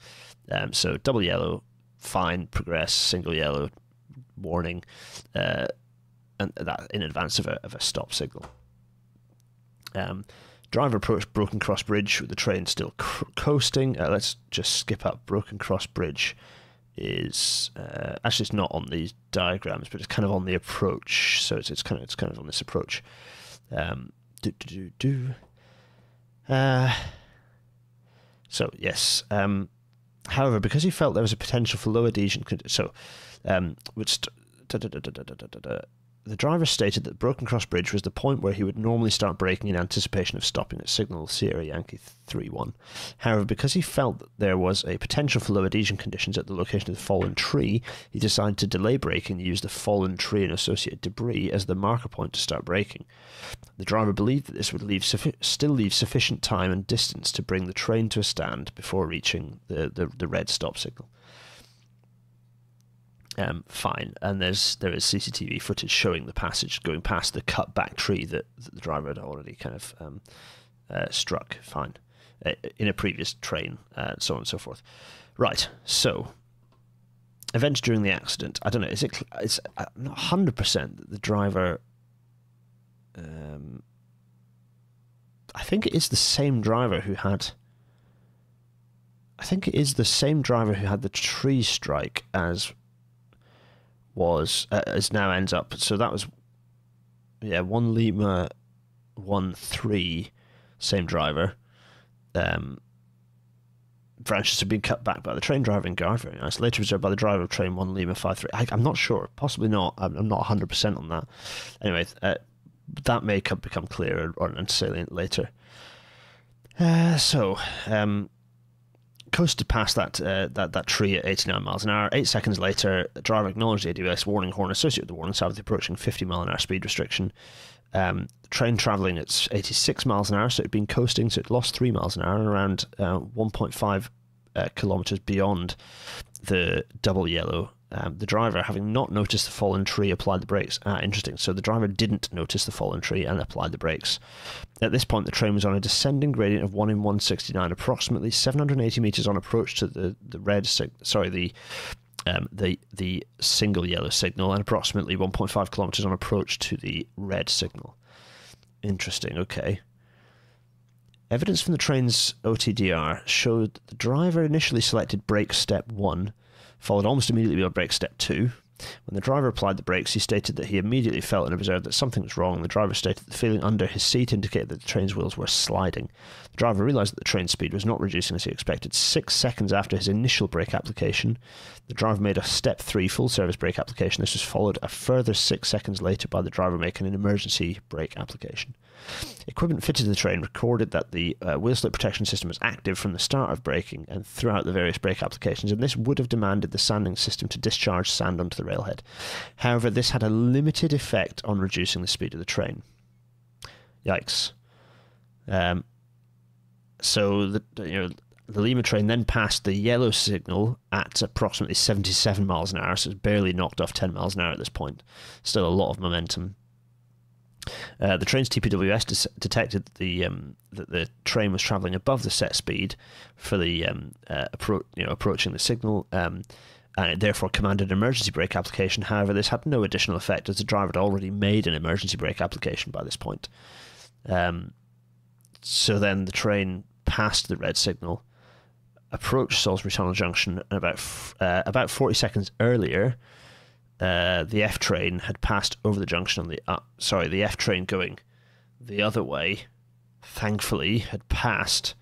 Um, so double yellow, fine, progress, single yellow, warning. Uh, and that in advance of a, of a stop signal. Um, driver approached Broken Cross Bridge with the train still coasting. Uh, let's just skip up. Broken Cross Bridge is uh, actually it's not on these diagrams, but it's kind of on the approach. So it's, it's kind of it's kind of on this approach. Um, do do do do. Uh, so yes. Um, however, because he felt there was a potential for low adhesion, so um, which the driver stated that Broken Cross Bridge was the point where he would normally start braking in anticipation of stopping at signal Sierra Yankee 3-1. However, because he felt that there was a potential for low adhesion conditions at the location of the fallen tree, he decided to delay braking and use the fallen tree and associated debris as the marker point to start braking. The driver believed that this would leave still leave sufficient time and distance to bring the train to a stand before reaching the, the, the red stop signal um, fine. And there's there is CCTV footage showing the passage going past the cut back tree that, that the driver had already kind of um, uh, struck. Fine, uh, in a previous train, uh, so on and so forth. Right. So, events during the accident. I don't know. Is it? It's uh, not hundred percent that the driver. Um, I think it is the same driver who had. I think it is the same driver who had the tree strike as was uh, as now ends up. So that was yeah one Lima, one three, same driver. Um, branches have been cut back by the train driver in guard. Very nice. Later observed by the driver of train one Lima five three. I, am not sure. Possibly not. I'm, I'm not 100 percent on that. Anyway, uh, that may come, become clearer or salient later. Uh, so, um, coasted past that uh, that that tree at 89 miles an hour. Eight seconds later, the driver acknowledged the AWS warning horn associated with the warning sign with the approaching 50 mile an hour speed restriction. Um, train traveling at 86 miles an hour, so it had been coasting, so it lost three miles an hour and around uh, 1.5 uh, kilometers beyond the double yellow um, the driver, having not noticed the fallen tree, applied the brakes. Ah, interesting. So the driver didn't notice the fallen tree and applied the brakes. At this point, the train was on a descending gradient of 1 in 169, approximately 780 meters on approach to the, the red, sig- sorry, the um, the the single yellow signal, and approximately 1.5 kilometers on approach to the red signal. Interesting. Okay. Evidence from the train's OTDR showed the driver initially selected brake step one followed almost immediately by brake step two. When the driver applied the brakes, he stated that he immediately felt and observed that something was wrong. The driver stated that the feeling under his seat indicated that the train's wheels were sliding. The driver realized that the train speed was not reducing as he expected. Six seconds after his initial brake application, the driver made a step three full service brake application. This was followed a further six seconds later by the driver making an emergency brake application. Equipment fitted to the train recorded that the uh, wheel slip protection system was active from the start of braking and throughout the various brake applications, and this would have demanded the sanding system to discharge sand onto the railhead. However, this had a limited effect on reducing the speed of the train. Yikes. Um, so the you know the Lima train then passed the yellow signal at approximately 77 miles an hour, so it's barely knocked off 10 miles an hour at this point. Still a lot of momentum. Uh, the train's TPWS detected that the um, that the train was travelling above the set speed for the um, uh, appro- you know approaching the signal, um, and it therefore commanded an emergency brake application. However, this had no additional effect as the driver had already made an emergency brake application by this point. Um, so then the train passed the red signal approached Salisbury Tunnel Junction, and about uh, about forty seconds earlier, uh, the F train had passed over the junction on the uh, sorry, the F train going the other way, thankfully had passed.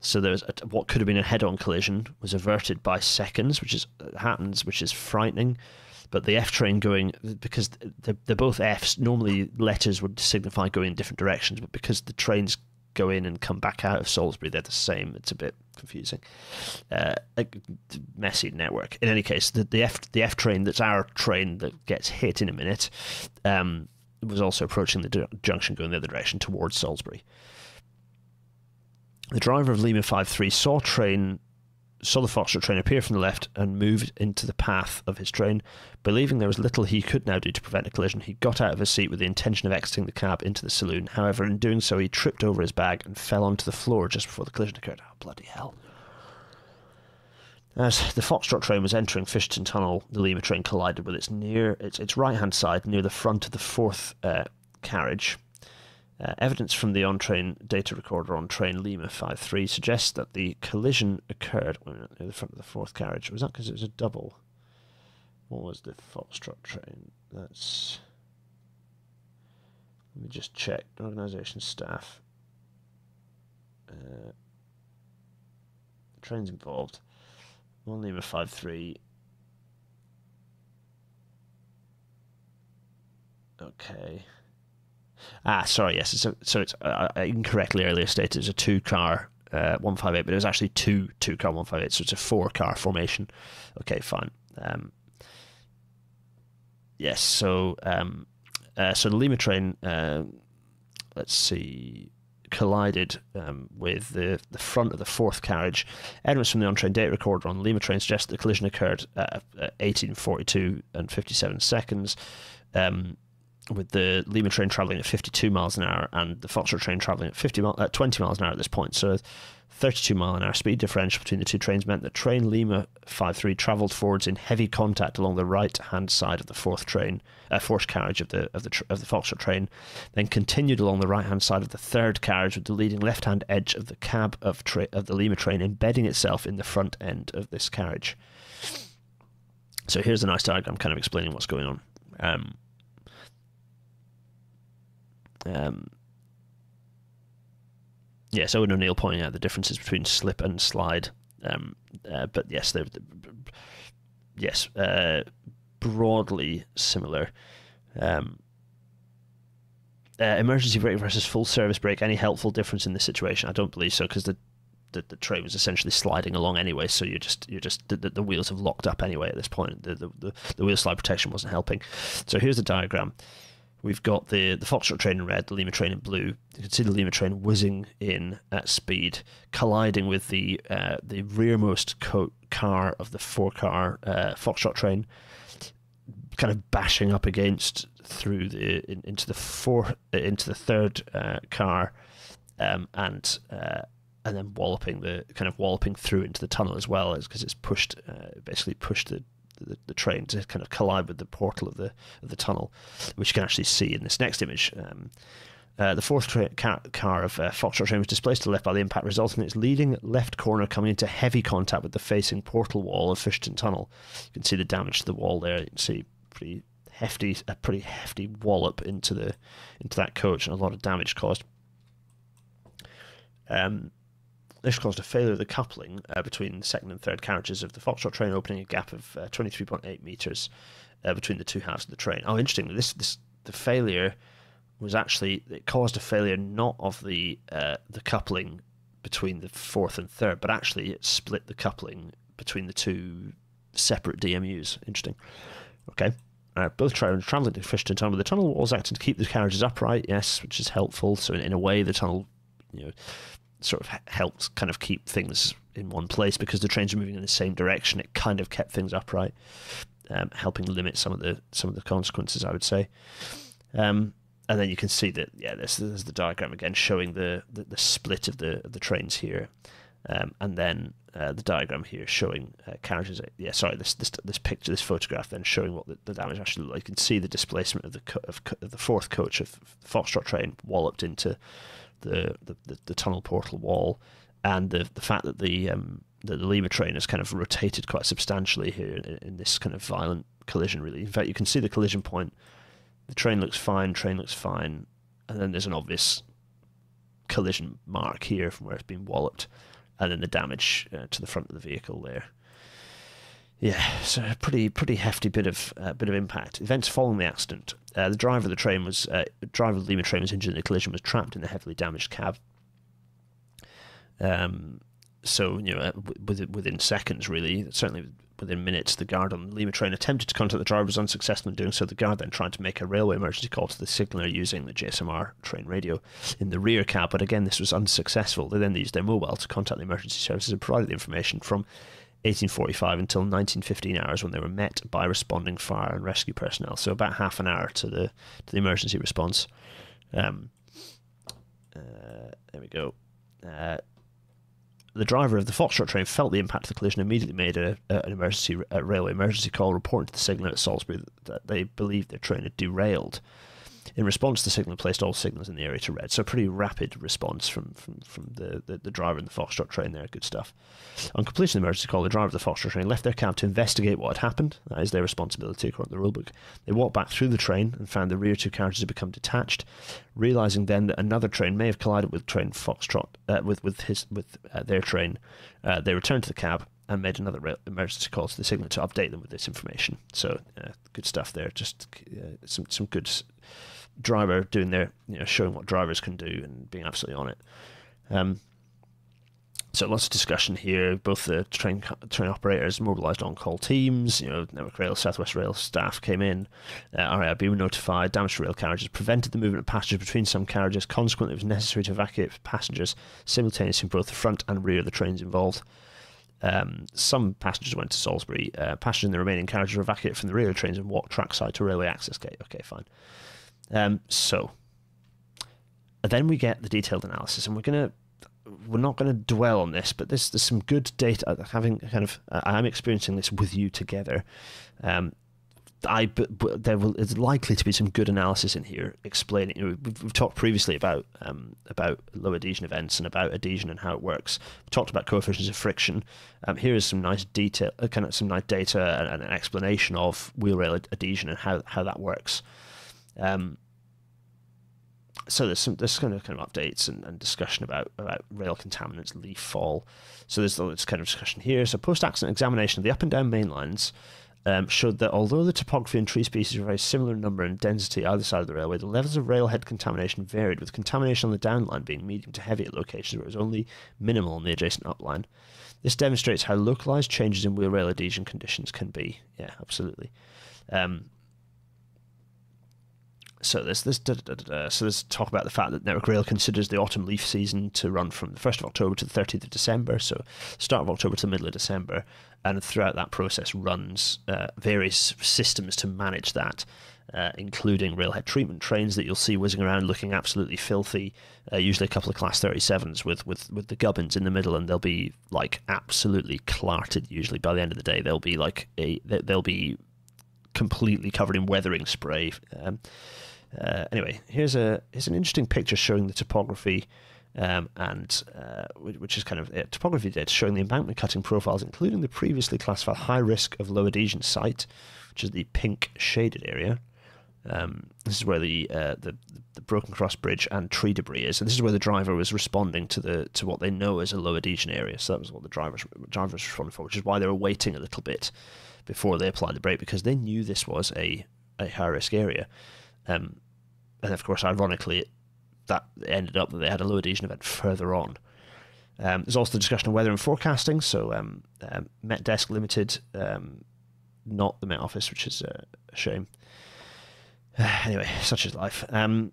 So there was a, what could have been a head-on collision was averted by seconds, which is uh, happens, which is frightening. But the F train going because they're, they're both Fs. Normally, letters would signify going in different directions, but because the trains go in and come back out of Salisbury, they're the same. It's a bit confusing, uh, a messy network. In any case, the, the F the F train that's our train that gets hit in a minute um, was also approaching the junction going the other direction towards Salisbury. The driver of Lima 53 saw train saw the Foxtrot train appear from the left and moved into the path of his train. Believing there was little he could now do to prevent a collision, he got out of his seat with the intention of exiting the cab into the saloon. However, in doing so, he tripped over his bag and fell onto the floor just before the collision occurred. Oh, bloody hell. As the Foxtrot train was entering Fisherton Tunnel, the Lima train collided with its near its, its right hand side near the front of the fourth uh, carriage. Uh, evidence from the on train data recorder on train Lima 53 suggests that the collision occurred near the front of the fourth carriage. Was that because it was a double? What was the Foxtrot train? That's. Let me just check. Organisation staff. Uh, trains involved. One Lima 53. Okay. Ah, sorry, yes. So, so it's uh, uh, incorrectly earlier stated it's a two car uh, 158, but it was actually two two car 158, so it's a four car formation. Okay, fine. Um, yes, so um, uh, so the Lima train, uh, let's see, collided um, with the, the front of the fourth carriage. Evidence from the on-train data recorder on the Lima train suggests the collision occurred at 1842 and 57 seconds. Um, with the Lima train traveling at 52 miles an hour and the Foxtrot train traveling at 50 at 20 miles an hour at this point. So 32 mile an hour speed differential between the two trains meant that train Lima 53 travelled forwards in heavy contact along the right hand side of the fourth train, uh, fourth carriage of the of the of the Foxtrot train, then continued along the right hand side of the third carriage with the leading left hand edge of the cab of tra- of the Lima train embedding itself in the front end of this carriage. So here's a nice diagram, kind of explaining what's going on. Um, um, yes, Owen O'Neill pointing out the differences between slip and slide. Um, uh, but yes, they're, they're yes, uh, broadly similar. Um, uh, emergency brake versus full service brake. Any helpful difference in this situation? I don't believe so because the, the, the train was essentially sliding along anyway. So you're just you're just the, the, wheels have locked up anyway at this point. The, the the the wheel slide protection wasn't helping. So here's the diagram. We've got the, the Foxtrot train in red, the Lima train in blue. You can see the Lima train whizzing in at speed, colliding with the uh, the rearmost co- car of the four car uh, Foxtrot train, kind of bashing up against through the in, into the four uh, into the third uh, car, um, and uh, and then walloping the kind of walloping through into the tunnel as well, because it's pushed uh, basically pushed the the, the, train to kind of collide with the portal of the of the tunnel, which you can actually see in this next image. Um, uh, the fourth tra- car, car, of uh, Foxtrot train was displaced to the left by the impact, resulting in its leading left corner coming into heavy contact with the facing portal wall of Fisherton Tunnel. You can see the damage to the wall there. You can see pretty hefty, a pretty hefty wallop into the into that coach, and a lot of damage caused. Um, this caused a failure of the coupling uh, between the second and third carriages of the Foxtrot train, opening a gap of uh, 23.8 metres uh, between the two halves of the train. Oh, interesting. This, this the failure was actually it caused a failure not of the uh, the coupling between the fourth and third, but actually it split the coupling between the two separate DMUs. Interesting. Okay. Uh, both trains traveling to Fisherton Tunnel. The tunnel walls acting to keep the carriages upright, yes, which is helpful. So in, in a way, the tunnel, you know, sort of helped kind of keep things in one place because the trains are moving in the same direction. It kind of kept things upright, um, helping limit some of the some of the consequences. I would say. Um, and then you can see that yeah, there's, there's the diagram again showing the, the, the split of the of the trains here, um, and then uh, the diagram here showing uh, carriages. Yeah, sorry, this this this picture, this photograph, then showing what the, the damage actually looked like. You can see the displacement of the co- of, co- of, the fourth coach of Foxtrot train walloped into the the, the, the tunnel portal wall, and the the fact that the um, the, the Lima train has kind of rotated quite substantially here in, in this kind of violent collision. Really, in fact, you can see the collision point the train looks fine, train looks fine, and then there's an obvious collision mark here from where it's been walloped, and then the damage uh, to the front of the vehicle there. Yeah, so a pretty pretty hefty bit of uh, bit of impact. Events following the accident: uh, the driver of the train was uh, driver of the Lima train was injured in the collision, was trapped in the heavily damaged cab. Um, so you know, uh, within within seconds, really, certainly within minutes, the guard on the Lima train attempted to contact the driver, was unsuccessful in doing so. The guard then tried to make a railway emergency call to the signaller using the GSMR train radio in the rear cab, but again, this was unsuccessful. They then used their mobile to contact the emergency services and provided the information from 1845 until 1915 hours when they were met by responding fire and rescue personnel. So about half an hour to the to the emergency response. Um, uh, there we go. Uh, the driver of the Foxtrot train felt the impact of the collision immediately made a, a, an emergency a railway emergency call, reporting to the signal at Salisbury that they believed their train had derailed. In response, the signal placed all signals in the area to red. So, a pretty rapid response from, from, from the, the, the driver in the Foxtrot train there. Good stuff. On completion of the emergency call, the driver of the Foxtrot train left their cab to investigate what had happened. That is their responsibility according to the rulebook. They walked back through the train and found the rear two carriages had become detached, realizing then that another train may have collided with train Foxtrot, uh, with, with, his, with uh, their train. Uh, they returned to the cab and made another emergency call to the signal to update them with this information. So, uh, good stuff there. Just uh, some, some good driver doing their, you know, showing what drivers can do and being absolutely on it. Um, so lots of discussion here. Both the train train operators mobilised on-call teams. You know, Network Rail, Southwest Rail staff came in. Uh, RAIB were notified. Damage to rail carriages prevented the movement of passengers between some carriages. Consequently, it was necessary to evacuate passengers simultaneously from both the front and rear of the trains involved. Um, some passengers went to Salisbury. Uh, passengers in the remaining carriages were evacuated from the the trains and walked trackside to railway access gate. Okay, fine. Um, so then we get the detailed analysis, and we're gonna we're not going to dwell on this, but there's there's some good data. Having kind of I'm experiencing this with you together. Um, I but, but there will is likely to be some good analysis in here explaining. You know, we've, we've talked previously about um, about low adhesion events and about adhesion and how it works. We've talked about coefficients of friction. Um, here is some nice detail, uh, kind of some nice data and, and an explanation of wheel rail adhesion and how how that works. Um, so there's some there's kind of kind of updates and, and discussion about about rail contaminants, leaf fall. So there's this kind of discussion here. So post accident examination of the up and down main lines um, showed that although the topography and tree species were very similar in number and density either side of the railway, the levels of railhead contamination varied, with contamination on the downline being medium to heavy at locations where it was only minimal on the adjacent upline. This demonstrates how localized changes in wheel rail adhesion conditions can be. Yeah, absolutely. Um, so there's this da, da, da, so there's talk about the fact that Network Rail considers the autumn leaf season to run from the 1st of October to the 30th of December, so start of October to the middle of December, and throughout that process runs uh, various systems to manage that. Uh, including railhead treatment trains that you'll see whizzing around looking absolutely filthy. Uh, usually a couple of Class 37s with, with, with the gubbins in the middle, and they'll be like absolutely clarted. Usually by the end of the day, they'll be like a they'll be completely covered in weathering spray. Um, uh, anyway, here's a here's an interesting picture showing the topography, um, and uh, which is kind of uh, topography data showing the embankment cutting profiles, including the previously classified high risk of low adhesion site, which is the pink shaded area. Um, this is where the, uh, the the broken cross bridge and tree debris is, and this is where the driver was responding to the to what they know as a low adhesion area. So that was what the drivers drivers responding for, which is why they were waiting a little bit before they applied the brake because they knew this was a a high risk area. Um, and of course, ironically, that ended up that they had a low adhesion event further on. Um, there's also the discussion of weather and forecasting. So um, um, Met Desk Limited, um, not the Met Office, which is a shame. <sighs> anyway, such is life. Um,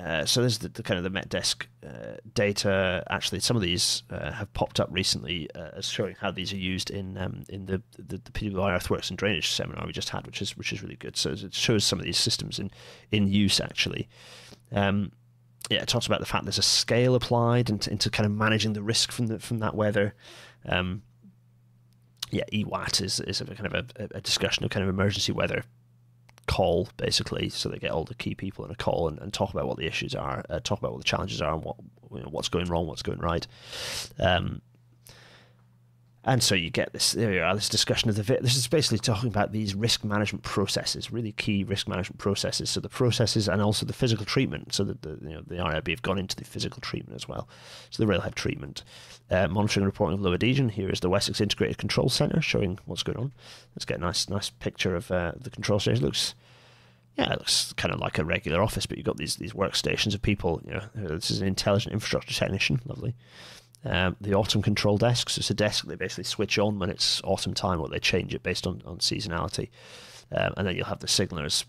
uh, so there's the, the, kind of the Met Desk uh, data. Actually, some of these uh, have popped up recently uh, as showing how these are used in um, in the, the the PWI Earthworks and Drainage seminar we just had, which is which is really good. So it shows some of these systems in in use actually. Um, yeah, it talks about the fact there's a scale applied into, into kind of managing the risk from the, from that weather. Um, yeah, EWAT is is a kind of a, a discussion of kind of emergency weather call basically so they get all the key people in a call and, and talk about what the issues are uh, talk about what the challenges are and what you know, what's going wrong what's going right um, and so you get this there you are this discussion of the this is basically talking about these risk management processes really key risk management processes. So the processes and also the physical treatment. So that the you know the RAIB have gone into the physical treatment as well. So the railhead treatment. Uh, monitoring and reporting of low adhesion. Here is the Wessex Integrated Control Center showing what's going on. Let's get a nice nice picture of uh, the control station. It looks yeah, it looks kind of like a regular office, but you've got these these workstations of people. You know, this is an intelligent infrastructure technician, lovely. Um, the autumn control desks. It's a desk they basically switch on when it's autumn time, or they change it based on, on seasonality. Um, and then you'll have the signalers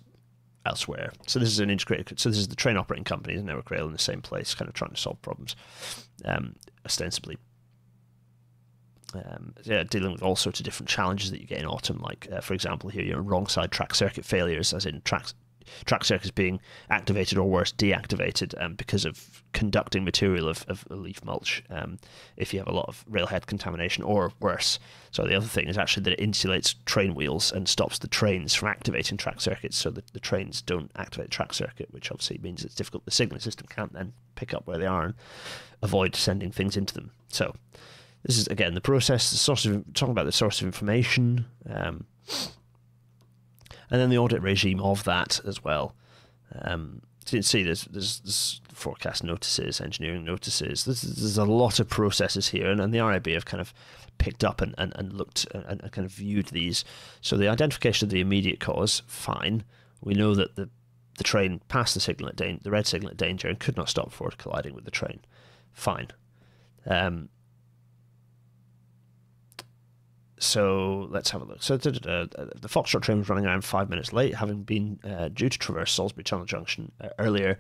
elsewhere. So this is an integrated. So this is the train operating company and Network Rail in the same place, kind of trying to solve problems, um, ostensibly. Um, yeah, dealing with all sorts of different challenges that you get in autumn, like uh, for example, here you're wrong side track circuit failures, as in tracks track circuits being activated or worse deactivated um, because of conducting material of, of leaf mulch um, if you have a lot of railhead contamination or worse. So the other thing is actually that it insulates train wheels and stops the trains from activating track circuits so that the trains don't activate track circuit, which obviously means it's difficult. The signal system can't then pick up where they are and avoid sending things into them. So this is again the process, the source of talking about the source of information. Um, and then the audit regime of that as well. Um, so you can see there's, there's, there's forecast notices, engineering notices. There's, there's a lot of processes here, and, and the RAIB have kind of picked up and, and, and looked and, and kind of viewed these. So the identification of the immediate cause, fine. We know that the the train passed the signal at the red signal at danger and could not stop before colliding with the train. Fine. Um, so let's have a look. So uh, the Foxtrot train was running around five minutes late, having been uh, due to traverse Salisbury Tunnel Junction uh, earlier.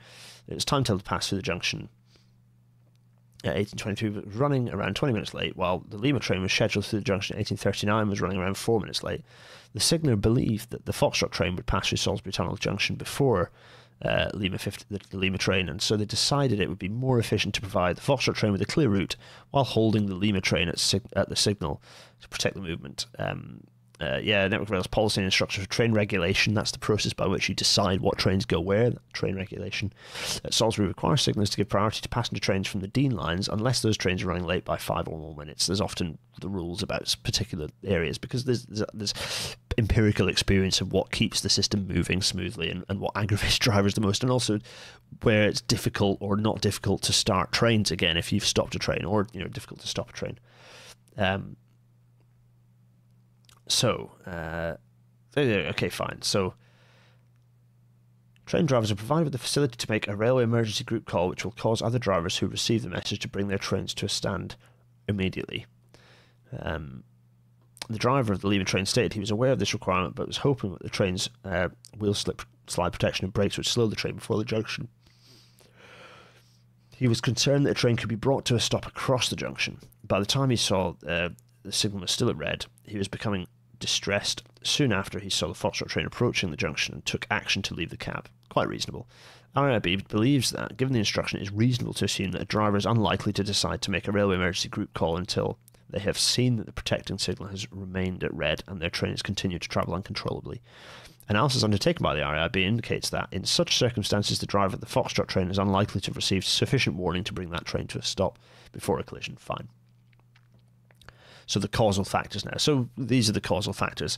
It was time to pass through the junction at 1822, but was running around 20 minutes late, while the Lima train was scheduled through the junction at 1839 was running around four minutes late. The signaller believed that the Foxtrot train would pass through Salisbury Tunnel Junction before uh, Lima 50, the, the, Lima train, and so they decided it would be more efficient to provide the Foxtrot train with a clear route while holding the Lima train at, sig- at the signal to protect the movement. Um, uh, yeah, Network Rail's policy and instructions for train regulation. That's the process by which you decide what trains go where. Train regulation. Salisbury requires signals to give priority to passenger trains from the Dean lines unless those trains are running late by five or more minutes. There's often the rules about particular areas because there's, there's, there's empirical experience of what keeps the system moving smoothly and, and what aggravates <laughs> drivers the most, and also where it's difficult or not difficult to start trains again if you've stopped a train, or you know difficult to stop a train. Um, so, uh, okay, fine. So, train drivers are provided with the facility to make a railway emergency group call, which will cause other drivers who receive the message to bring their trains to a stand immediately. Um, the driver of the Lima train stated he was aware of this requirement, but was hoping that the train's uh, wheel slip slide protection and brakes would slow the train before the junction. He was concerned that the train could be brought to a stop across the junction. By the time he saw uh, the signal was still at red, he was becoming distressed. Soon after, he saw the Foxtrot train approaching the junction and took action to leave the cab. Quite reasonable. RAIB believes that, given the instruction, it is reasonable to assume that a driver is unlikely to decide to make a railway emergency group call until they have seen that the protecting signal has remained at red and their train has continued to travel uncontrollably. Analysis undertaken by the RAIB indicates that, in such circumstances, the driver of the Foxtrot train is unlikely to have received sufficient warning to bring that train to a stop before a collision. Fine. So the causal factors now. So these are the causal factors.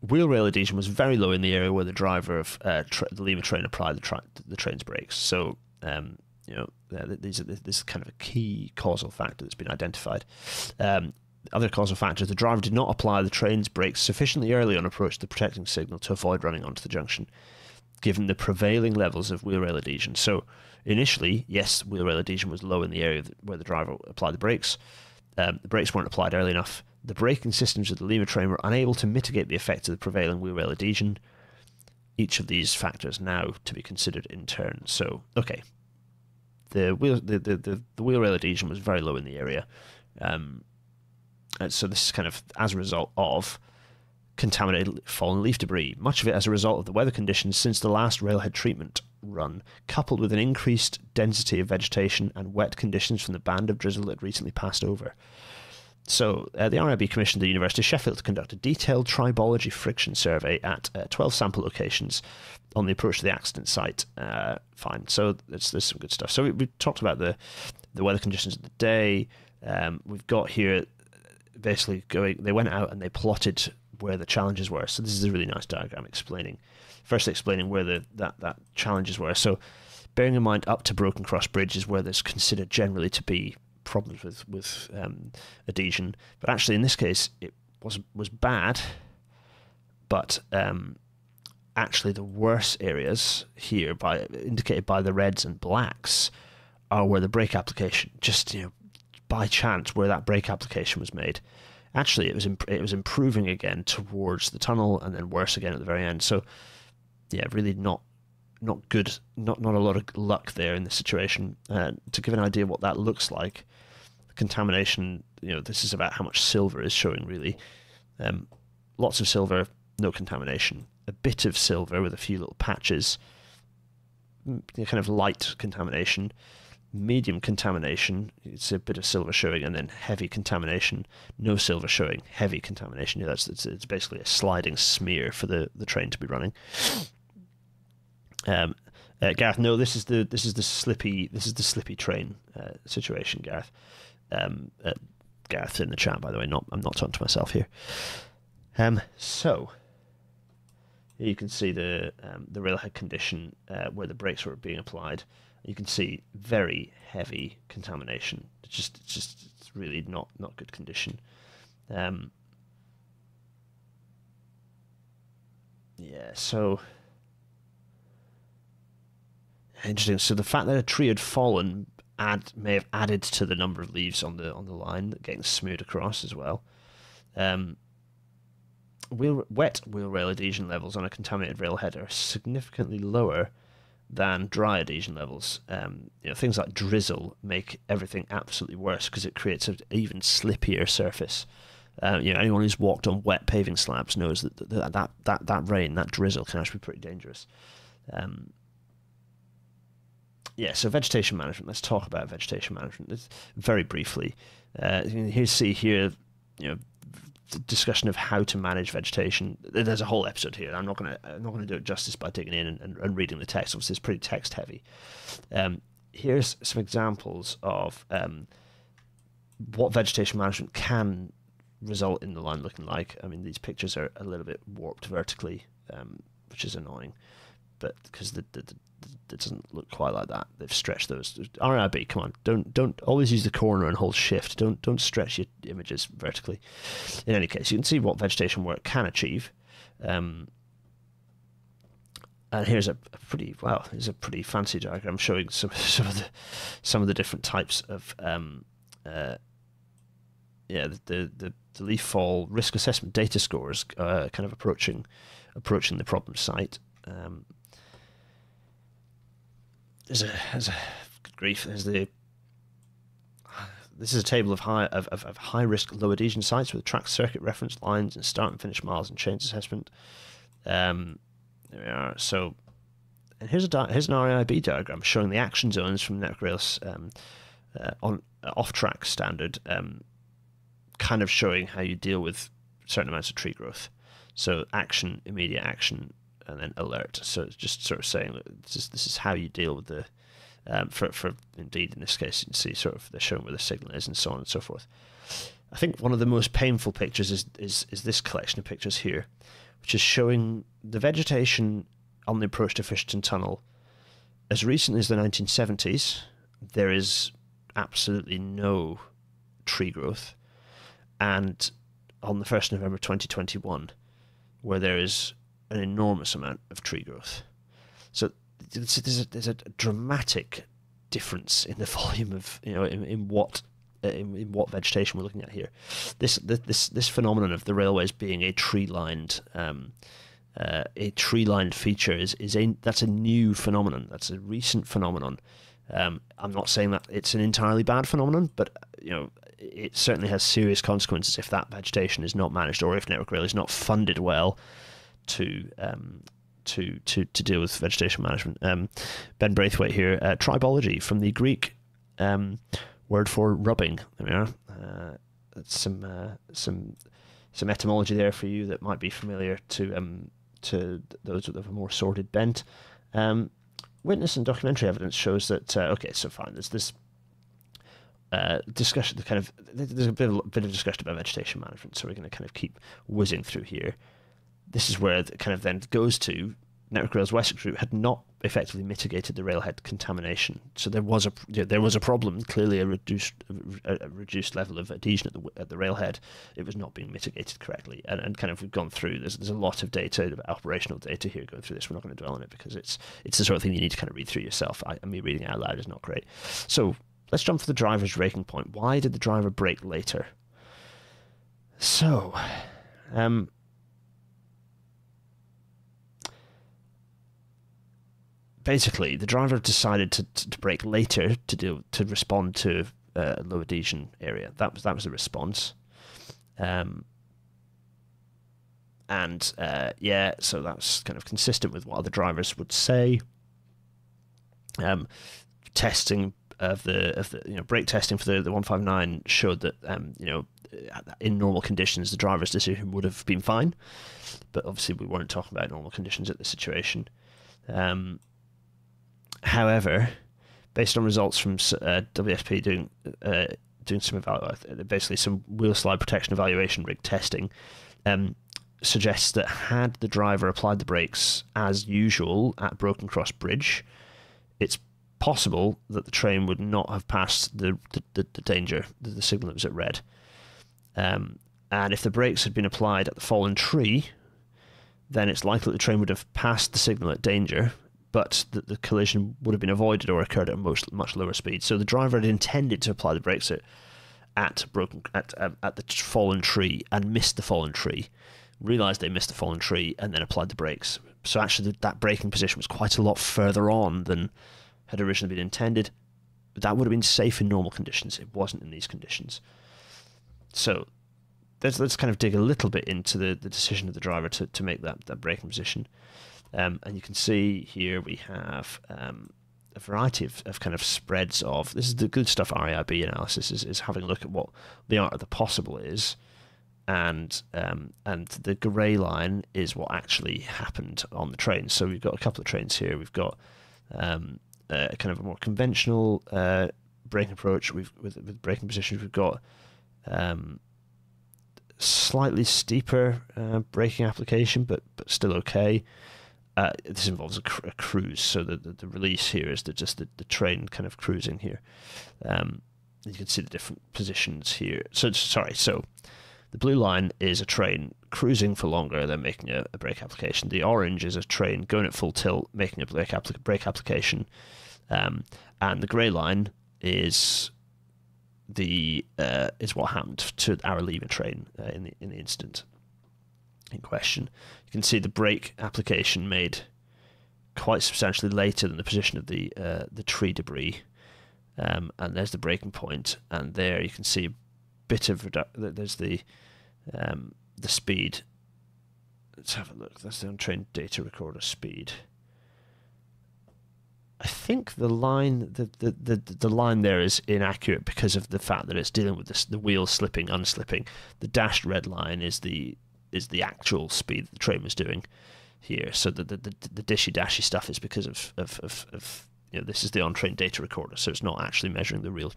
Wheel rail adhesion was very low in the area where the driver of uh, tra- the Lima train applied the, tra- the train's brakes. So um, you know, these are this is kind of a key causal factor that's been identified. Um, other causal factors: the driver did not apply the train's brakes sufficiently early on approach to the protecting signal to avoid running onto the junction. given the prevailing levels of wheel rail adhesion. So initially, yes, wheel rail adhesion was low in the area where the driver applied the brakes. Um, the brakes weren't applied early enough. The braking systems of the Lima train were unable to mitigate the effects of the prevailing wheel rail adhesion. Each of these factors now to be considered in turn. So, okay, the wheel the, the, the, the wheel rail adhesion was very low in the area. Um, so this is kind of as a result of contaminated fallen leaf debris, much of it as a result of the weather conditions since the last railhead treatment run, coupled with an increased density of vegetation and wet conditions from the band of drizzle that recently passed over. So, uh, the RAIB commissioned the University of Sheffield to conduct a detailed tribology friction survey at uh, 12 sample locations on the approach to the accident site. Uh, fine. So, there's, there's some good stuff. So, we, we talked about the, the weather conditions of the day. Um, we've got here basically going, they went out and they plotted where the challenges were. So, this is a really nice diagram explaining, first explaining where the that, that challenges were. So, bearing in mind up to Broken Cross Bridge is where there's considered generally to be problems with with um, adhesion, but actually in this case it was was bad. But um, actually, the worst areas here, by indicated by the reds and blacks, are where the brake application just you know by chance where that brake application was made. Actually, it was imp- it was improving again towards the tunnel, and then worse again at the very end. So, yeah, really not not good, not not a lot of luck there in this situation. Uh, to give an idea what that looks like, contamination, you know, this is about how much silver is showing really. Um, lots of silver, no contamination. A bit of silver with a few little patches, kind of light contamination. Medium contamination, it's a bit of silver showing, and then heavy contamination, no silver showing, heavy contamination. That's it's, it's basically a sliding smear for the, the train to be running. Um, uh, Gareth, no, this is the this is the slippy this is the slippy train uh, situation, Gareth um, uh, Gareth in the chat, by the way. Not I'm not talking to myself here. Um, so you can see the um, the railhead condition uh, where the brakes were being applied. You can see very heavy contamination. It's just it's just it's really not not good condition. Um, yeah, so interesting. So the fact that a tree had fallen add may have added to the number of leaves on the on the line getting smeared across as well. Um, wheel, wet wheel rail adhesion levels on a contaminated rail railhead are significantly lower than dry adhesion levels. Um, you know, things like drizzle make everything absolutely worse because it creates an even slippier surface. Uh, you know, anyone who's walked on wet paving slabs knows that that that that, that rain, that drizzle, can actually be pretty dangerous. Um, yeah, so vegetation management. Let's talk about vegetation management very briefly. Uh, you see here, you know, discussion of how to manage vegetation. There's a whole episode here. I'm not gonna I'm not gonna do it justice by digging in and, and, and reading the text. Obviously, it's pretty text heavy. Um, here's some examples of um, what vegetation management can result in the line looking like. I mean, these pictures are a little bit warped vertically, um, which is annoying, but because the, the, it doesn't look quite like that. They've stretched those. RAIB, come on, don't don't always use the corner and hold shift. Don't don't stretch your images vertically. In any case, you can see what vegetation work can achieve. Um, and here's a, pretty well, here's a pretty fancy diagram showing some <laughs> some of the some of the different types of um, uh, yeah the, the the leaf fall risk assessment data scores uh, kind of approaching approaching the problem site. Um, there's a there's a grief. There's the this is a table of high of, of, of high risk low adhesion sites with track circuit reference lines and start and finish miles and chains assessment. Um, there we are. So, and here's a here's an RAIB diagram showing the action zones from NetworkRail's um, uh, on uh, off track standard, um, kind of showing how you deal with certain amounts of tree growth. So action, immediate action, and then alert. So it's just sort of saying that this is, this is how you deal with the um, for for indeed in this case you can see sort of they're showing where the signal is and so on and so forth. I think one of the most painful pictures is is is this collection of pictures here, which is showing the vegetation on the approach to Fisherton Tunnel. As recently as the 1970s, there is absolutely no tree growth, and on the 1st November 2021, where there is an enormous amount of tree growth. So there's a, there's a dramatic difference in the <laughs> volume of you know in, in what uh, in, in, what vegetation we're looking at here. This this this phenomenon of the railways being a tree lined um, uh, a tree lined feature is is a that's a new phenomenon. That's a recent phenomenon. Um, I'm not saying that it's an entirely bad phenomenon, but you know it certainly has serious consequences if that vegetation is not managed or if Network Rail is not funded well to um, to to to deal with vegetation management. Um, ben Braithwaite here, uh, tribology from the Greek um, word for rubbing. There we are. Uh, some uh, some some etymology there for you that might be familiar to um, to those with a more sordid bent. Um, witness and documentary evidence shows that uh, okay, so fine. There's this uh, discussion. The kind of there's a bit of, bit of discussion about vegetation management, so we're going to kind of keep whizzing through here this is where it kind of then goes to Network Rail's Wessex route had not effectively mitigated the railhead contamination. So there was a there was a problem, clearly a reduced a, reduced level of adhesion at the at the railhead. It was not being mitigated correctly, and, and kind of we've gone through. There's there's a lot of data, operational data here going through this. We're not going to dwell on it because it's it's the sort of thing you need to kind of read through yourself. I, me reading out loud is not great. So let's jump for the driver's braking point. Why did the driver brake later? So, um, basically, the driver decided to, to brake later to do to respond to uh, low adhesion area. That was that was the response. Um, and uh, yeah, so that's kind of consistent with what other drivers would say. Um, testing of the of the you know brake testing for the the one five nine showed that um, you know in normal conditions the driver's decision would have been fine, but obviously we weren't talking about normal conditions at the situation. Um, However, based on results from uh, WSP doing uh, doing some evalu- basically some wheel slide protection evaluation rig testing, um, suggests that had the driver applied the brakes as usual at Broken Cross Bridge, it's possible that the train would not have passed the the, the, the danger, the, the, signal that was at red. Um, and if the brakes had been applied at the fallen tree, then it's likely the train would have passed the signal at danger but the, the, collision would have been avoided or occurred at a much, much lower speed. So the driver had intended to apply the brakes at at broken at um, at the fallen tree and missed the fallen tree, realised they missed the fallen tree, and then applied the brakes. So actually, that braking position was quite a lot further on than had originally been intended. That would have been safe in normal conditions. It wasn't in these conditions. So let's let's kind of dig a little bit into the, the decision of the driver to, to make that, that braking position. Um, and you can see here we have um, a variety of, of kind of spreads of this is the good stuff RAIB analysis is, is having a look at what the art of the possible is and um, and the grey line is what actually happened on the train. So we've got a couple of trains here. We've got um, kind of a more conventional uh, braking approach. We've with, with braking positions. We've got um, slightly steeper uh, braking application, but but still okay. Uh, this involves a, cr- a, cruise, so the, the, the release here is the, just the, the train kind of cruising here. Um, you can see the different positions here. So sorry, so the blue line is a train cruising for longer than making a, a brake application. The orange is a train going at full tilt, making a brake, brake application, um, and the grey line is the uh, is what happened to our Lima train uh, in the in the incident in question. You can see the brake application made quite substantially later than the position of the uh, the tree debris. Um, and there's the braking point, and there you can see a bit of redu- there's the um, the speed. Let's have a look. That's the on train data recorder speed. I think the line the, the, the, the line there is inaccurate because of the fact that it's dealing with this, the wheels slipping, unslipping. The dashed red line is the is the actual speed the train was doing here. So the the, the, the dishy dashy stuff is because of, of, of, of you know, this is the on train data recorder, so it's not actually measuring the real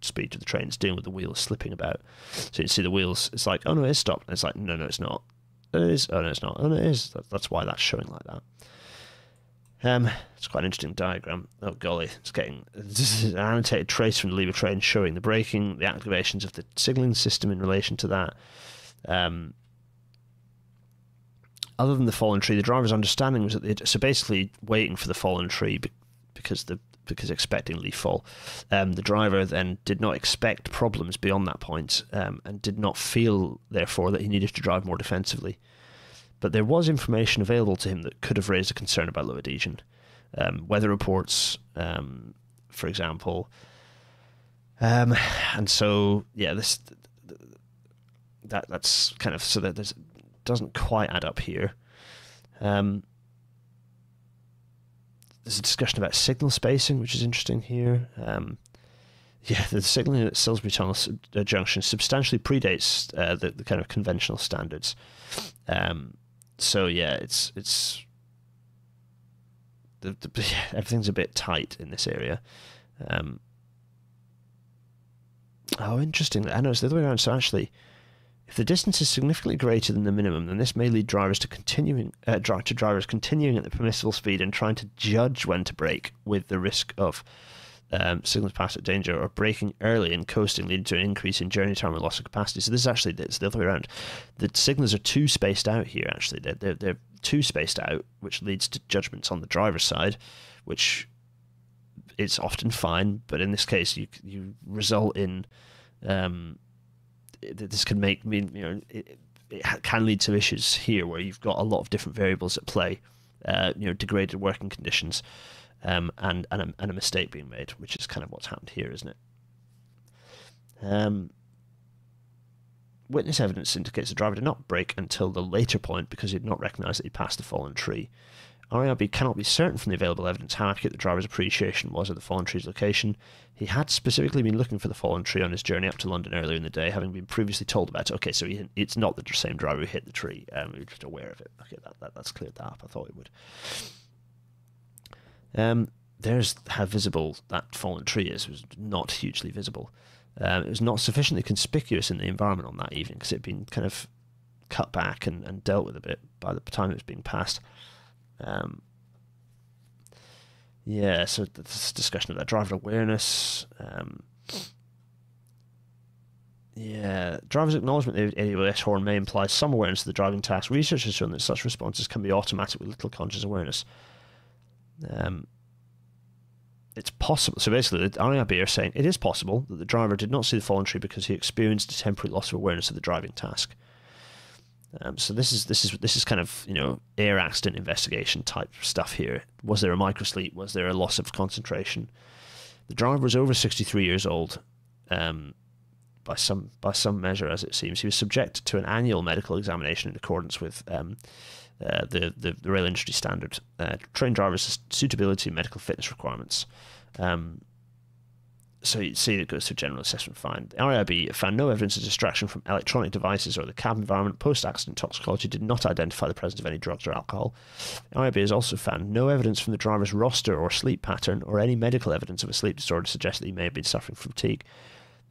speed of the train. It's dealing with the wheels slipping about. So you see the wheels. It's like, oh no, it's stopped. It's like, no, no, it's not. It is. Oh no, it's not. Oh no, it is. That, that's why that's showing like that. Um, it's quite an interesting diagram. Oh golly, it's getting this <laughs> is an annotated trace from the Lima train showing the braking, the activations of the signalling system in relation to that. Um, other than the fallen tree, the driver's understanding was that they so basically waiting for the fallen tree because the because expecting leaf fall. Um, the driver then did not expect problems beyond that point, um, and did not feel therefore that he needed to drive more defensively. But there was information available to him that could have raised a concern about low adhesion. Um, weather reports, um, for example, um, and so yeah, this that that's kind of so that there's doesn't quite add up here. Um, there's a discussion about signal spacing, which is interesting here. Um, yeah, the signaling at Salisbury Tunnel uh, Junction substantially predates uh, the, the kind of conventional standards. Um, so yeah, it's it's the, the, <laughs> everything's a bit tight in this area. Um, oh, interesting. I know it's the other way around. So actually, if the distance is significantly greater than the minimum, then this may lead drivers to continuing uh, to drivers continuing at the permissible speed and trying to judge when to brake, with the risk of um, signals past at danger or braking early and coasting, leading to an increase in journey time and loss of capacity. So this is actually it's the other way around. The signals are too spaced out here. Actually, they're they're, they're too spaced out, which leads to judgments on the driver's side, which is often fine, but in this case, you you result in um, this can make mean you know it, it can lead to issues here where you've got a lot of different variables at play. Uh, you know, degraded working conditions, um, and and a, and a mistake being made, which is kind of what's happened here, isn't it? Um, witness evidence indicates the driver did not brake until the later point because he did not recognise that he passed the fallen tree. RAIB cannot be certain from the available evidence how accurate the driver's appreciation was of the fallen tree's location. He had specifically been looking for the fallen tree on his journey up to London earlier in the day, having been previously told about it. Okay, so he, it's not the same driver who hit the tree. Um, we were just aware of it. Okay, that, that, that's cleared that up. I thought it would. Um, there's how visible that fallen tree is. It was not hugely visible. Um, it was not sufficiently conspicuous in the environment on that evening because it had been kind of cut back and, and dealt with a bit by the time it was being passed. Um, yeah, so this discussion of that driver awareness. Um, yeah, driver's acknowledgement of AWS horn may imply some awareness of the driving task. Research has shown that such responses can be automatic with little conscious awareness. Um, it's possible. So basically, the RAIB are saying it is possible that the driver did not see the fallen tree because he experienced a temporary loss of awareness of the driving task. Um, so this is this is this is kind of you know air accident investigation type stuff here. Was there a microsleep? Was there a loss of concentration? The driver was over 63 years old, um, by some by some measure, as it seems. He was subjected to an annual medical examination in accordance with um, uh, the, the, the rail industry standard. Uh, train drivers' suitability and medical fitness requirements. Um, so you see it goes through general assessment fine. The RAIB found no evidence of distraction from electronic devices or the cab environment. Post-accident toxicology did not identify the presence of any drugs or alcohol. The RAIB has also found no evidence from the driver's roster or sleep pattern or any medical evidence of a sleep disorder to suggest that he may have been suffering from fatigue.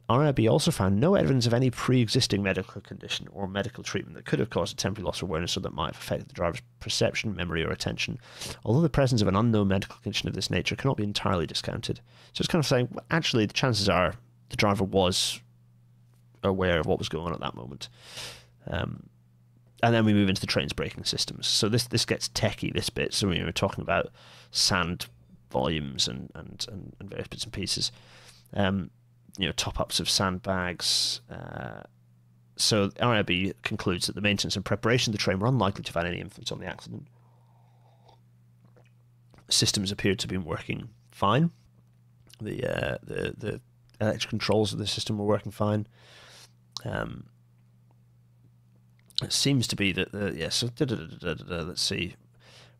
RAIB also found no evidence of any pre-existing medical condition or medical treatment that could have caused a temporary loss of awareness or that might have affected the driver's perception, memory, or attention. Although the presence of an unknown medical condition of this nature cannot be entirely discounted. So it's kind of saying, well, actually, the chances are the driver was aware of what was going on at that moment. Um, and then we move into the train's braking systems. So this this gets techie, this bit. So we were talking about sand volumes and, and, and, and various bits and pieces. Um, you know top ups of sandbags. Uh, so RAIB concludes that the maintenance and preparation of the train were unlikely to have had any influence on the accident. Systems appeared to have been working fine. The uh, the the electric controls of the system were working fine. Um, it seems to be that the yes. Yeah, so let's see.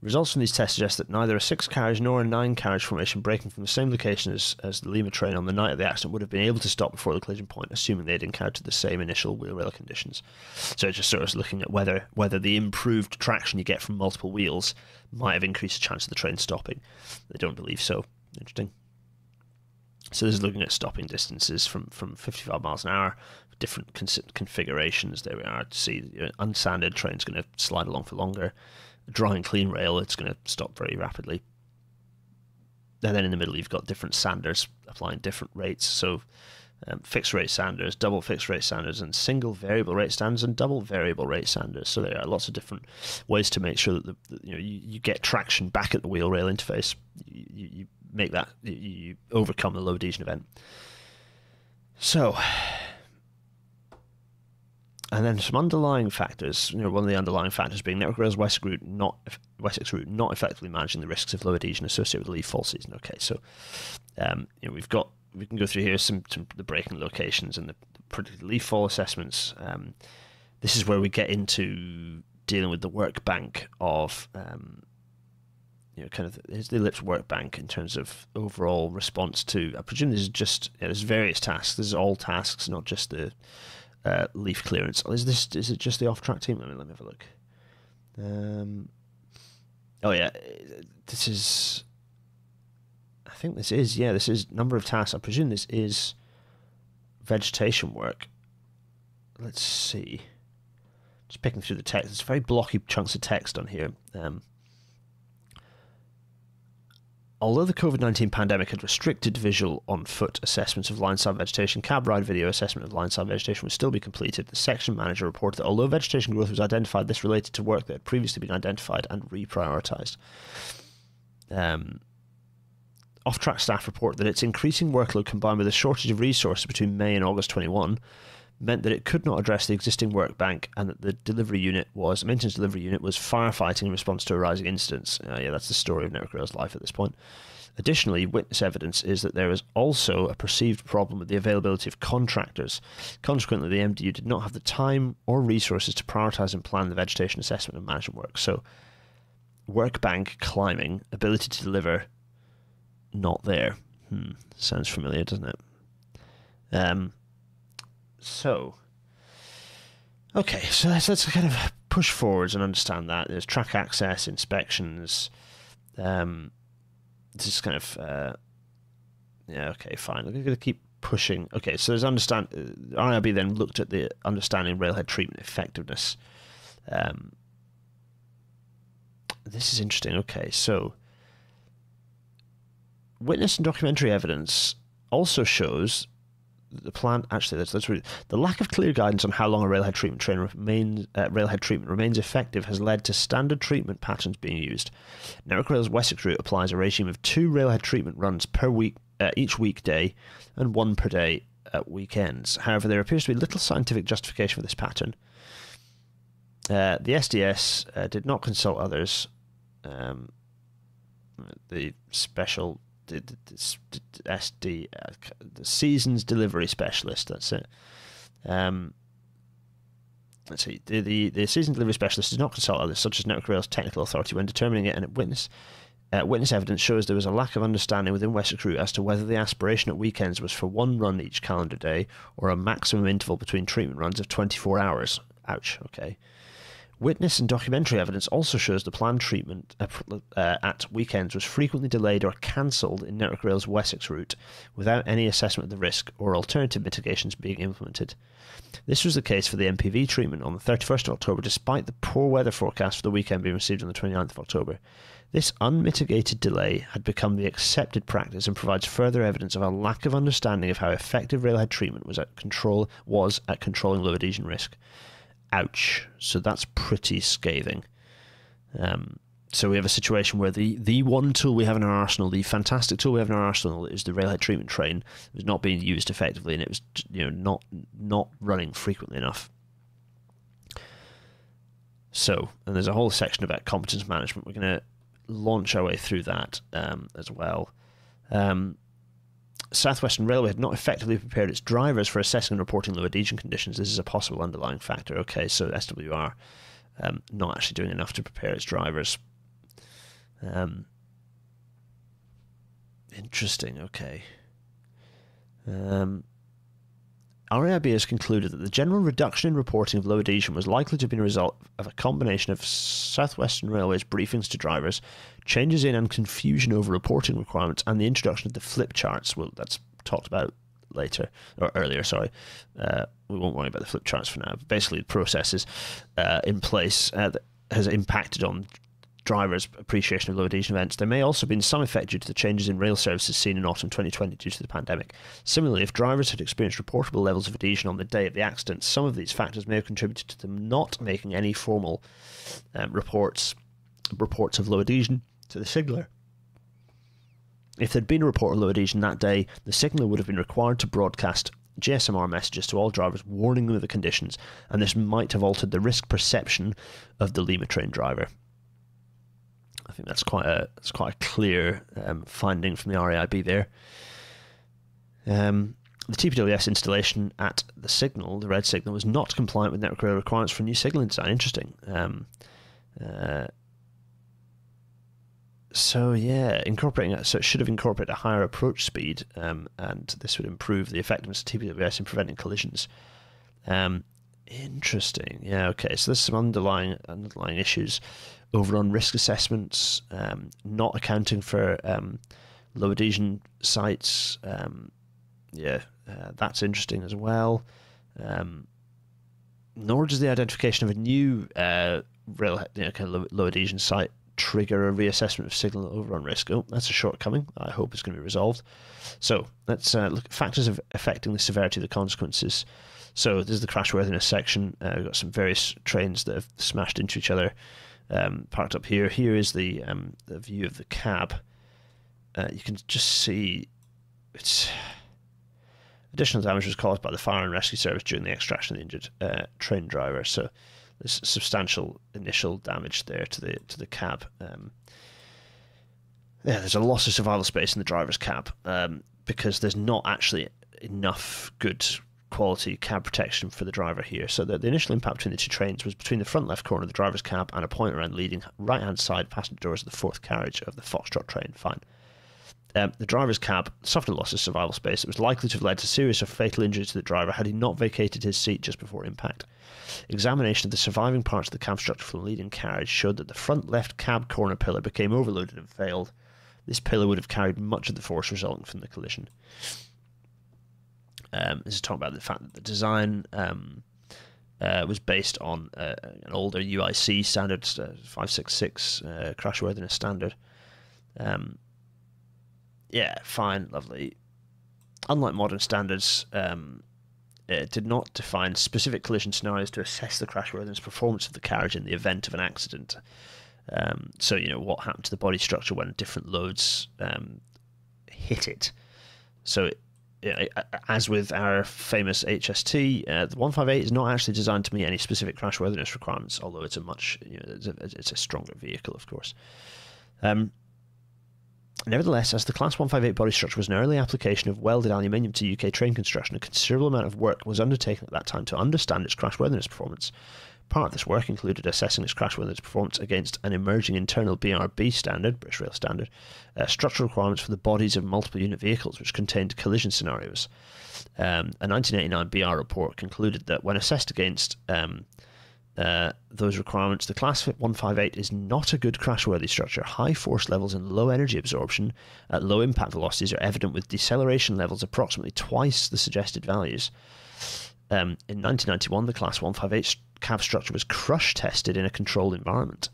Results from these tests suggest that neither a six carriage nor a nine carriage formation braking from the same location as, as the Lima train on the night of the accident would have been able to stop before the collision point, assuming they'd encountered the same initial wheel rail conditions. So it's just sort of looking at whether whether the improved traction you get from multiple wheels might have increased the chance of the train stopping. They don't believe so. Interesting. So this is looking at stopping distances from, from 55 miles an hour, different configurations. There we are to see unsanded train's going to slide along for longer dry and clean rail, it's going to stop very rapidly. And then in the middle, you've got different sanders applying different rates. So um, fixed rate sanders, double fixed rate sanders, and single variable rate sanders, and double variable rate sanders. So there are lots of different ways to make sure that the, you know you, you, get traction back at the wheel rail interface. You, you make that you overcome the low adhesion event. So, and then some underlying factors. You know, one of the underlying factors being Network Rail's Wessex route not Wessex route not effectively managing the risks of low adhesion associated with leaf fall season. Okay, so um, you know we've got we can go through here some, some the braking locations and the predicted leaf fall assessments. Um, this is where we get into dealing with the work bank of um, you know kind of the, the ellipse work bank in terms of overall response to. I presume this is just yeah, there's various tasks. This is all tasks, not just the uh, leaf clearance. Is this is it just the off track team? Let me let me have a look. Um, oh yeah, this is I think this is, yeah, this is number of tasks. I presume this is vegetation work. Let's see. Just picking through the text. It's very blocky chunks of text on here. Um, although the COVID 19 pandemic had restricted visual on foot assessments of line side vegetation, cab ride video assessment of line side vegetation would still be completed. The section manager reported that although vegetation growth was identified, this related to work that had previously been identified and reprioritised. Um, off track staff report that its increasing workload combined with a shortage of resources between May and August 21 meant that it could not address the existing work bank and that the delivery unit was maintenance delivery unit was firefighting in response to arising incidents. Uh, yeah, that's the story of Network Rail's life at this point. Additionally, witness evidence is that there is also a perceived problem with the availability of contractors. Consequently, the MDU did not have the time or resources to prioritise and plan the vegetation assessment and management work. So, work bank climbing, ability to deliver, not there. Hmm, sounds familiar, doesn't it? Um, so, okay, so let's, let's kind of push forwards and understand that. There's track access, inspections. Um, this is kind of, uh, yeah, okay, fine. I'm going to keep pushing. Okay, so there's understand. Uh, RAIB then looked at the understanding railhead treatment effectiveness. Um, this is interesting. Okay, so witness and documentary evidence also shows the plan actually let's read it. the lack of clear guidance on how long a railhead treatment train remains uh, railhead treatment remains effective has led to standard treatment patterns being used Network Rail's Wessex route applies a regime of two railhead treatment runs per week uh, each weekday and one per day at weekends however there appears to be little scientific justification for this pattern uh, the SDS uh, did not consult others um, the special the, the, the SD, uh, the seasons delivery specialist. That's it. Um, let's see. The, the the season delivery specialist does not consult others, such as Network Rail's technical authority, when determining it, and witness. Uh, witness evidence shows there was a lack of understanding within Route as to whether the aspiration at weekends was for one run each calendar day or a maximum interval between treatment runs of 24 hours. Ouch, okay. Witness and documentary evidence also shows the planned treatment uh, at weekends was frequently delayed or cancelled in Network Rail's Wessex route without any assessment of the risk or alternative mitigations being implemented. This was the case for the MPV treatment on the 31st of October, despite the poor weather forecast for the weekend being received on the 29th of October. This unmitigated delay had become the accepted practice and provides further evidence of a lack of understanding of how effective railhead treatment was at control was at controlling low adhesion risk ouch. So that's pretty scathing. Um, so we have a situation where the, the one tool we have in our arsenal, the fantastic tool we have in our arsenal, is the railhead treatment train, was not being used effectively, and it was you know not not running frequently enough. So, and there's a whole section about competence management. We're going to launch our way through that um, as well. Um, Southwestern Railway had not effectively prepared its drivers for assessing and reporting low adhesion conditions. This is a possible underlying factor. Okay, so SWR um, not actually doing enough to prepare its drivers. Um, interesting. Okay. Um, RAIB has concluded that the general reduction in reporting of low adhesion was likely to have been a result of a combination of Southwestern Railway's briefings to drivers, changes in and confusion over reporting requirements, and the introduction of the flip charts. Well, that's talked about later or earlier. Sorry, uh, we won't worry about the flip charts for now. But basically, the processes uh, in place uh, that has impacted on drivers' appreciation of low adhesion events, there may also have been some effect due to the changes in rail services seen in autumn 2020 due to the pandemic. Similarly, if drivers had experienced reportable levels of adhesion on the day of the accident, some of these factors may have contributed to them not making any formal um, reports reports of low adhesion to the signaller. If there'd been a report of low adhesion that day, the signaller would have been required to broadcast GSMR messages to all drivers warning them of the conditions, and this might have altered the risk perception of the Lima train driver. I think that's quite a that's quite a clear um, finding from the RAIB there. Um, the TPWS installation at the signal, the red signal, was not compliant with network requirements for new signalling design. Interesting. Um, uh, so yeah, incorporating it, so it should have incorporated a higher approach speed, um, and this would improve the effectiveness of TPWS in preventing collisions. Um, interesting. Yeah. Okay. So there's some underlying underlying issues over on risk assessments, um, not accounting for um, low adhesion sites. Um, yeah, uh, that's interesting as well. Um, nor does the identification of a new uh, rail, you know, kind of adhesion site trigger a reassessment of signal overrun risk. Oh, that's a shortcoming. I hope it's going to be resolved. So let's uh, look at factors of affecting the severity of the consequences. So this is the crashworthiness section. Uh, we've got some various trains that have smashed into each other, um, parked up here. Here is the um, the view of the cab. Uh, you can just see it's additional damage was caused by the fire and rescue service during the extraction of the injured uh, train driver. So there's substantial initial damage there to the to the cab. Um, yeah, there's a loss of survival space in the driver's cab um, because there's not actually enough good quality cab protection for the driver here. So the, the, initial impact between the two trains was between the front left corner of the driver's cab and a point around leading right hand side passenger doors of the fourth carriage of the Foxtrot train. Fine. Um, the driver's cab suffered a loss of survival space that was likely to have led to serious or fatal injury to the driver had he not vacated his seat just before impact. Examination of the surviving parts of the cab structure from the leading carriage showed that the front left cab corner pillar became overloaded and failed. This pillar would have carried much of the force resulting from the collision. Um, this is talking about the fact that the design um, uh, was based on uh, an older UIC standard, uh, 566 uh, crashworthiness standard. Um, yeah, fine, lovely. Unlike modern standards, um, it did not define specific collision scenarios to assess the crashworthiness performance of the carriage in the event of an accident. Um, so, you know, what happened to the body structure when different loads um, hit it. So, it, as with our famous HST, uh, the 158 is not actually designed to meet any specific crashworthiness requirements, although it's a much, you know, it's a, it's a stronger vehicle, of course. Um, Nevertheless, as the Class 158 body structure was an early application of welded aluminium to UK train construction, a considerable amount of work was undertaken at that time to understand its crashworthiness performance. Part of this work included assessing its crashworthiness performance against an emerging internal BRB standard, British Rail standard, uh, structural requirements for the bodies of multiple unit vehicles, which contained collision scenarios. Um, a 1989 BR report concluded that when assessed against um, uh, those requirements, the Class 158 is not a good crashworthy structure. High force levels and low energy absorption at low impact velocities are evident with deceleration levels approximately twice the suggested values. Um, in 1991, the Class 158 cab structure was crush tested in a controlled environment.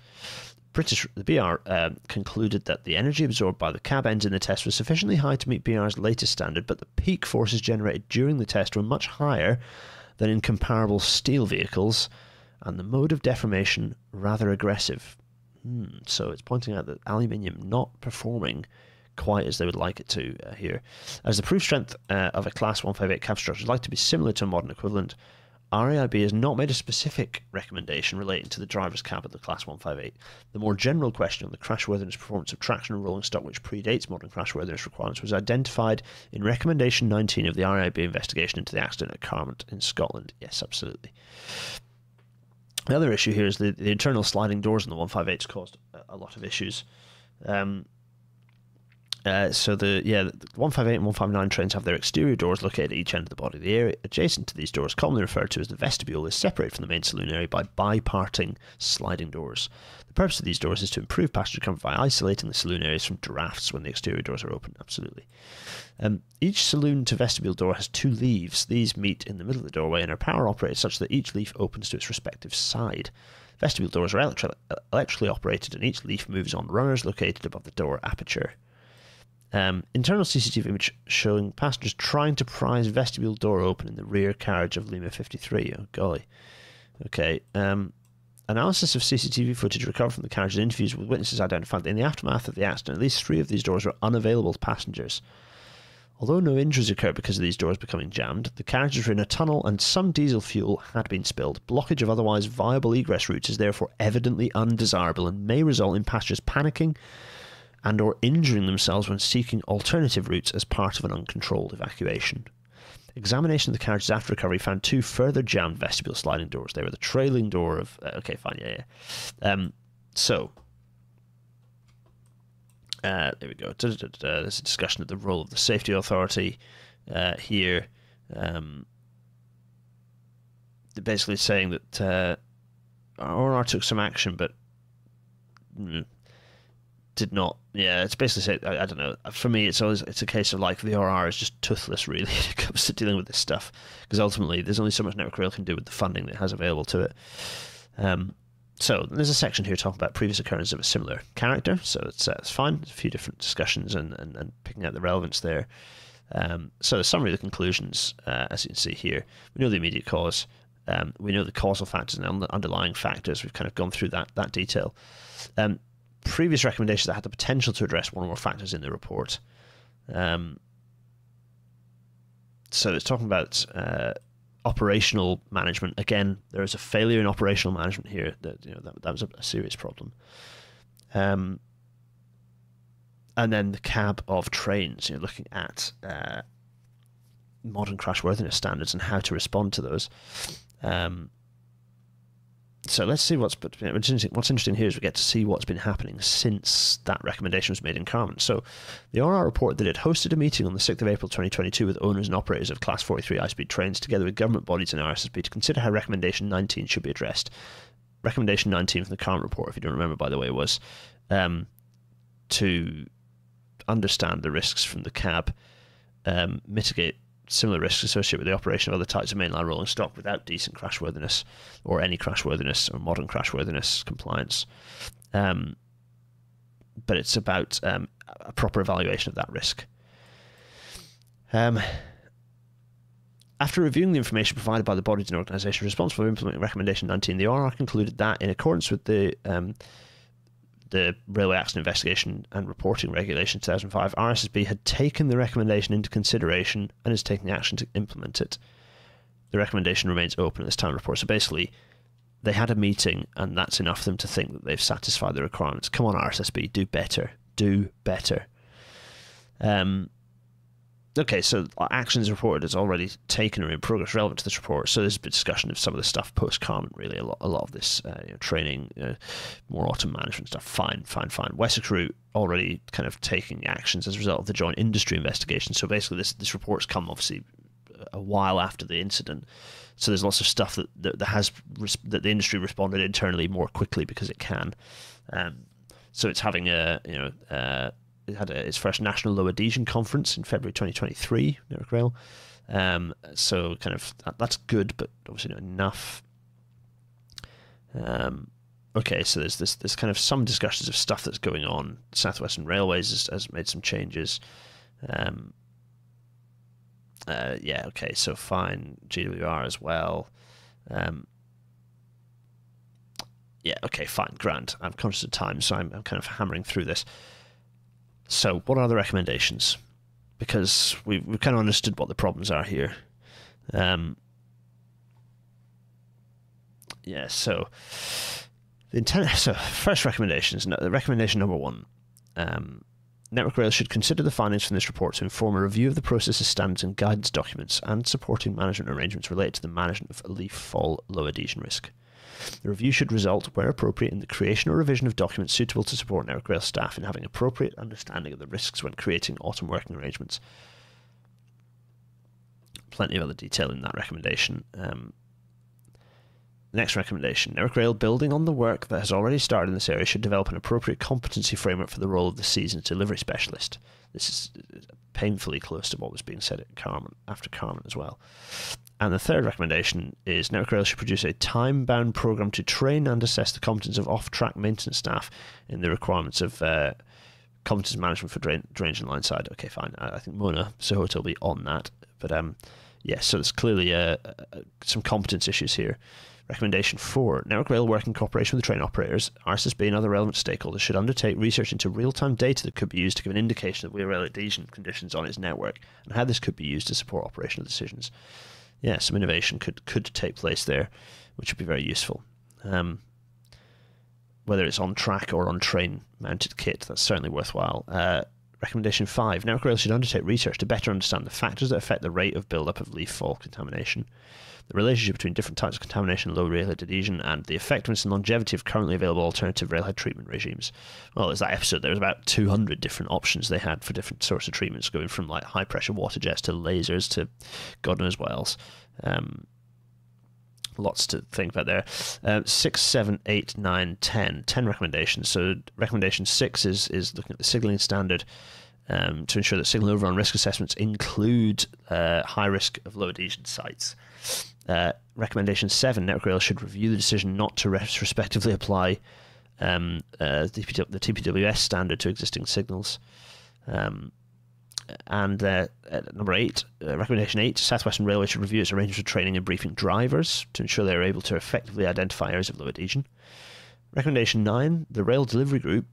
British the BR uh, concluded that the energy absorbed by the cab ends in the test was sufficiently high to meet BR's latest standard, but the peak forces generated during the test were much higher than in comparable steel vehicles and the mode of deformation rather aggressive. Hmm, so it's pointing out that aluminium not performing quite as they would like it to uh, here. As the proof strength uh, of a Class 158 cab structure is like to be similar to a modern equivalent, RAIB has not made a specific recommendation relating to the driver's cab of the Class 158. The more general question on the crashworthiness performance of traction and rolling stock, which predates modern crashworthiness requirements, was identified in Recommendation 19 of the RAIB investigation into the accident at Carmont in Scotland. Yes, absolutely. The other issue here is the, the internal sliding doors in the 158s caused a lot of issues. Um, Uh, so the yeah, the 158 and 159 trains have their exterior doors located at each end of the body. of The area adjacent to these doors, commonly referred to as the vestibule, is separated from the main saloon area by biparting sliding doors. The purpose of these doors is to improve passenger comfort by isolating the saloon areas from drafts when the exterior doors are open. Absolutely. Um, each saloon to vestibule door has two leaves. These meet in the middle of the doorway and are power operated such that each leaf opens to its respective side. Vestibule doors are electri- electrically operated, and each leaf moves on runners located above the door aperture. Um, internal CCTV image showing passengers trying to prise vestibule door open in the rear carriage of Lima 53. Oh, golly. Okay. Um, analysis of CCTV footage recovered from the carriage and interviews with witnesses identified that in the aftermath of the accident, at least three of these doors were unavailable to passengers. Although no injuries occurred because of these doors becoming jammed, the carriages were in a tunnel and some diesel fuel had been spilled. Blockage of otherwise viable egress routes is therefore evidently undesirable and may result in passengers panicking and or injuring themselves when seeking alternative routes as part of an uncontrolled evacuation. Examination of the carriages after recovery found two further jammed vestibule sliding doors. They were the trailing door of. Uh, okay, fine, yeah, yeah. Um, so, uh, there we go. Da, da, da, There's a discussion of the role of the safety authority uh, here. Um, basically saying that uh, took some action, but mm, did not. Yeah, it's basically said. I, I, don't know. For me, it's always it's a case of like the is just toothless <laughs> really when it comes to dealing with this stuff because ultimately there's only so much Network Rail can do with the funding that it has available to it. Um, so there's a section here talking about previous occurrences of a similar character. So it's uh, it's fine. There's a few different discussions and, and, and picking out the relevance there. Um, so the summary of the conclusions, uh, as you can see here, we know the immediate cause. Um, we know the causal factors and the underlying factors. We've kind of gone through that that detail. Um, previous recommendations that had the potential to address one or more factors in the report. Um, so it's talking about uh, operational management. Again, there is a failure in operational management here. That you know that, that was a, serious problem. Um, and then the cab of trains. You know, looking at uh, modern crashworthiness standards and how to respond to those. Um, so let's see what's what's interesting, what's interesting here is we get to see what's been happening since that recommendation was made in Carmont. So the ORR report that it hosted a meeting on the 6th of April 2022 with owners and operators of Class 43 high-speed trains together with government bodies and RSSB to consider how Recommendation 19 should be addressed. Recommendation 19 from the Carmont report, if you don't remember, by the way, was um, to understand the risks from the cab, um, mitigate similar risks associated with the operation of other types of mainline rolling stock without decent crashworthiness or any crashworthiness or modern crashworthiness compliance. Um, but it's about um, a proper evaluation of that risk. Um, after reviewing the information provided by the bodies and organisations responsible for implementing Recommendation 19, the ORR concluded that, in accordance with the um, the Railway Accident Investigation and Reporting Regulation 2005, RSSB had taken the recommendation into consideration and is taking action to implement it. The recommendation remains open at this time report. So basically, they had a meeting, and that's enough for them to think that they've satisfied the requirements. Come on, RSSB, do better. Do better. Um, okay, so actions reported is already taken or in progress relevant to this report. So there's a bit discussion of some of the stuff post Carmont, really. A lot, a lot of this uh, you know, training, uh, more autumn management stuff. Fine, fine, fine. Wessex Route already kind of taking actions as a result of the joint industry investigation. So basically, this this report's come obviously a while after the incident. So there's lots of stuff that that, that has that the industry responded internally more quickly because it can. Um, so it's having a you know. Uh, had its first national low adhesion conference in February 2023, Network Rail. Um, so kind of that, that's good, but obviously not enough. Um, okay, so there's this there's kind of some discussions of stuff that's going on. Southwestern Railways has, has made some changes. Um, uh, yeah, okay, so fine. GWR as well. Um, yeah, okay, fine, grand. I'm conscious of time, so I'm, I'm kind of hammering through this. So, what are the recommendations? Because we've, we've kind of understood what the problems are here. Um, yeah, so the intent. <laughs> So, first recommendations. Recommendation number one: um, Network Rail should consider the findings from this report to inform a review of the processes, standards, and guidance documents and supporting management arrangements related to the management of leaf fall low adhesion risk. The review should result, where appropriate, in the creation or revision of documents suitable to support Network Rail staff in having appropriate understanding of the risks when creating autumn working arrangements. Plenty of other detail in that recommendation. Um, Next recommendation Network Rail, building on the work that has already started in this area, should develop an appropriate competency framework for the role of the seasons delivery specialist. This is painfully close to what was being said at Carmont, after Carmont as well. And the third recommendation is Network Rail should produce a time bound program to train and assess the competence of off track maintenance staff in the requirements of uh, competence management for drain, drainage and line side. Okay, fine. I, I think Mona Sohoto will be on that. But um, yes, yeah, so there's clearly uh, uh, some competence issues here. Recommendation 4. Network Rail work in cooperation with the train operators, RSSB and other relevant stakeholders should undertake research into real-time data that could be used to give an indication of wheel adhesion conditions on its network and how this could be used to support operational decisions. Yeah, some innovation could, could take place there, which would be very useful. Um, whether it's on track or on train mounted kit, that's certainly worthwhile. Uh, recommendation 5. Network Rail should undertake research to better understand the factors that affect the rate of buildup of leaf fall contamination the relationship between different types of contamination, low railhead adhesion, and the effectiveness and longevity of currently available alternative railhead treatment regimes. Well, there's that episode. There was about 200 different options they had for different sorts of treatments, going from like high pressure water jets to lasers to God knows what else. Um, lots to think about there. Uh, six, seven, eight, nine, ten. Ten recommendations. So recommendation six is is looking at the signaling standard. Um, to ensure that signal overrun risk assessments include uh, high risk of low adhesion sites. Uh, recommendation seven: Network Rail should review the decision not to retrospectively apply um, uh, the, TPWS standard to existing signals. Um, and uh, number eight, uh, recommendation eight: Southwestern Railway should review its arrangements for training and briefing drivers to ensure they are able to effectively identify areas of low adhesion. Recommendation nine: The Rail Delivery Group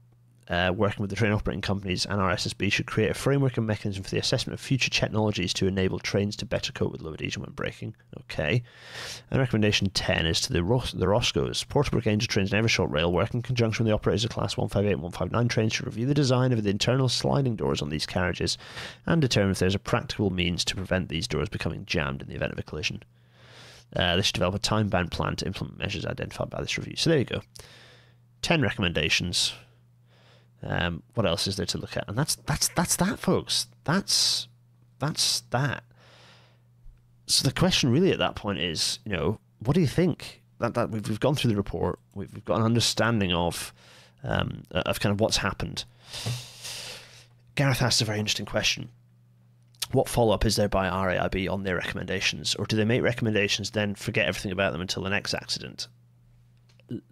uh, working with the train operating companies and RSSB should create a framework and mechanism for the assessment of future technologies to enable trains to better cope with low adhesion when braking. Okay. And recommendation 10 is to the, Ros- the ROSCOs. Porterbrook Angel Trains and Eversholt Rail work in conjunction with the operators of Class 158 and 159 trains to review the design of the internal sliding doors on these carriages and determine if there's a practical means to prevent these doors becoming jammed in the event of a collision. Uh, they should develop a time bound plan to implement measures identified by this review. So there you go. 10 recommendations um, what else is there to look at? And that's that's that's that, folks. That's that's that. So the question really at that point is, you know, what do you think? That that we've, we've gone through the report, we've, we've got an understanding of um, of kind of what's happened. Gareth asked a very interesting question. What follow up is there by RAIB on their recommendations, or do they make recommendations then forget everything about them until the next accident?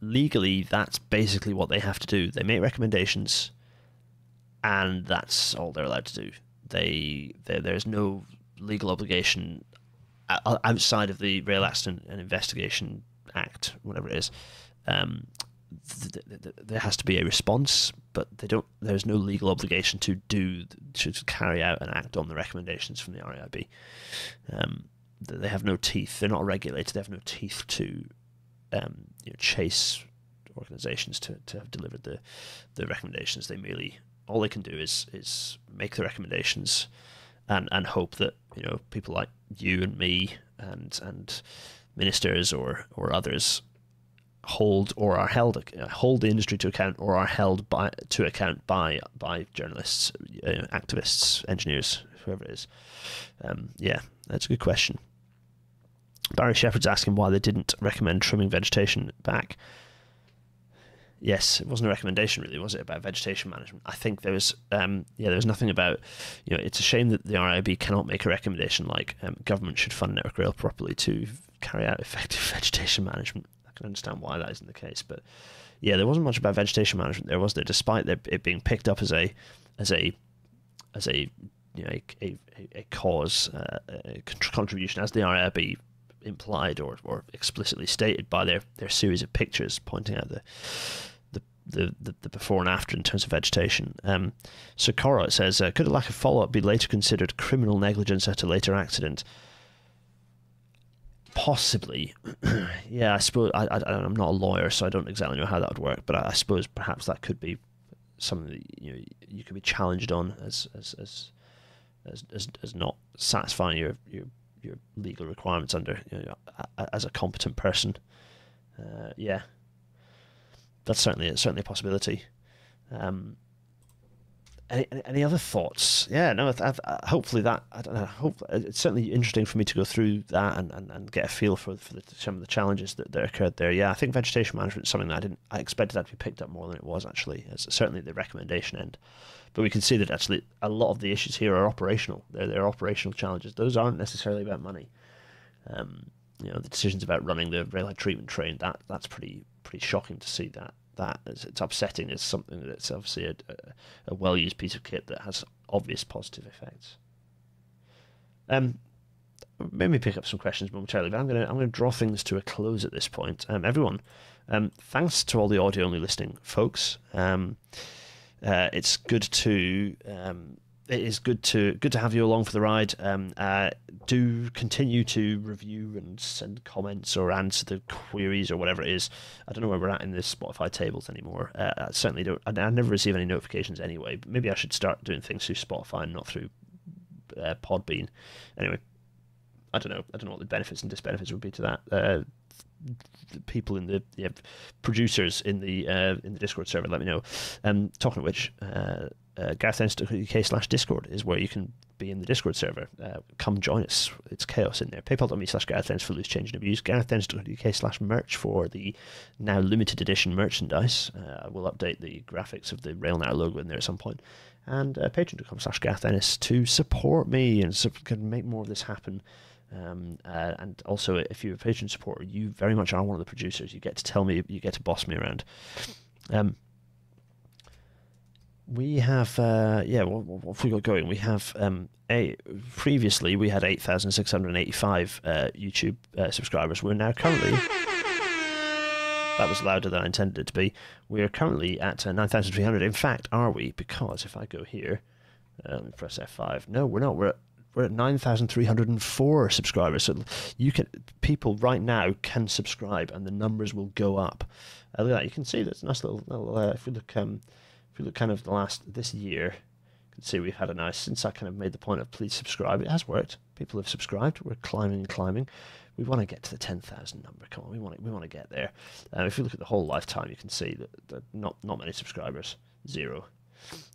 Legally, that's basically what they have to do. They make recommendations, and that's all they're allowed to do. They, there's no legal obligation outside of the Rail Accident and Investigation Act, whatever it is. Um, th- th- th- there has to be a response, but they don't. There's no legal obligation to do to, carry out and act on the recommendations from the RAIB. Um, they have no teeth. They're not regulated. They have no teeth to um, you know, chase organizations to, to have delivered the the recommendations. They merely all they can do is is make the recommendations and and hope that you know people like you and me and and ministers or or others hold or are held hold the industry to account or are held by to account by by journalists, uh, activists, engineers, whoever it is. Um, yeah, that's a good question. Barry Shepherd's asking why they didn't recommend trimming vegetation back. Yes, it wasn't a recommendation, really, was it, about vegetation management? I think there was, um, yeah, there was nothing about, you know, it's a shame that the RAIB cannot make a recommendation like um, government should fund Network Rail properly to carry out effective <laughs> vegetation management. I can understand why that isn't the case, but yeah, there wasn't much about vegetation management there, was there? Despite it being picked up as a, as a, as a, you know, a, a, a cause, uh, a contribution as the RAIB implied or, or explicitly stated by their, their series of pictures pointing out the the, the, the, before and after in terms of vegetation. Um, so Cora says, uh, could a lack of follow-up be later considered criminal negligence at a later accident? Possibly. <clears throat> yeah, I suppose, I, I, am not a lawyer, so I don't exactly know how that would work, but I, I, suppose perhaps that could be something that you, know, you could be challenged on as, as, as, as, as, as not satisfying your, your your legal requirements under you know, as a competent person. uh, yeah, that's certainly certainly a possibility. Um, any, any other thoughts? Yeah, no. I've, I've, uh, hopefully that I don't know. Hope it's certainly interesting for me to go through that and, and, and get a feel for for the, some of the challenges that, that occurred there. Yeah, I think vegetation management is something that I didn't. I expected that to be picked up more than it was actually. It's certainly the recommendation end, but we can see that actually a lot of the issues here are operational. They're, they're operational challenges. Those aren't necessarily about money. Um, you know, the decisions about running the railhead treatment train that that's pretty pretty shocking to see that that it's upsetting It's something that's obviously a, a, well used piece of kit that has obvious positive effects. Um, maybe pick up some questions momentarily, but I'm gonna I'm gonna draw things to a close at this point. Um, everyone, um, thanks to all the audio only listening folks. Um, uh, it's good to um, it is good to good to have you along for the ride. Um, uh, do continue to review and send comments or answer the queries or whatever it is. I don't know where we're at in the Spotify tables anymore. Uh, I certainly don't. I, I, never receive any notifications anyway. But maybe I should start doing things through Spotify and not through uh, Podbean. Anyway, I don't know. I don't know what the benefits and disbenefits would be to that. Uh, people in the yeah, producers in the uh, in the Discord server, let me know. Um, talking of which, uh, uh, slash discord is where you can be in the discord server. Uh, come join us. It's chaos in there. Paypal.me slash garethdennis for loose change and abuse. Garethdennis.uk slash merch for the now limited edition merchandise. Uh, we'll update the graphics of the railnatter logo in there at some point. and uh, patreon.com slash garethdennis to support me and so can make more of this happen um, uh, and also, if you're a patron supporter, you very much are one of the producers. You get to tell me, you get to boss me around. Um, we have uh, yeah what, what have we got going? We have um a previously we had 8685 uh, youtube uh, subscribers. We're now currently that was louder than i intended it to be. We're currently at uh, 9300 in fact are we? Because if i go here let me press f5 no we're not. We're at we're at 9,304 subscribers. So you can people right now can subscribe, and the numbers will go up. Uh, look at that. You can see a nice little. little uh, if we look um, if you look kind of the last this year, you can see we've had a nice since I kind of made the point of please subscribe. It has worked. People have subscribed. We're climbing and climbing. We want to get to the ten thousand number. Come on, we want to, we want to get there. Uh, if you look at the whole lifetime, you can see that, that not not many subscribers, zero.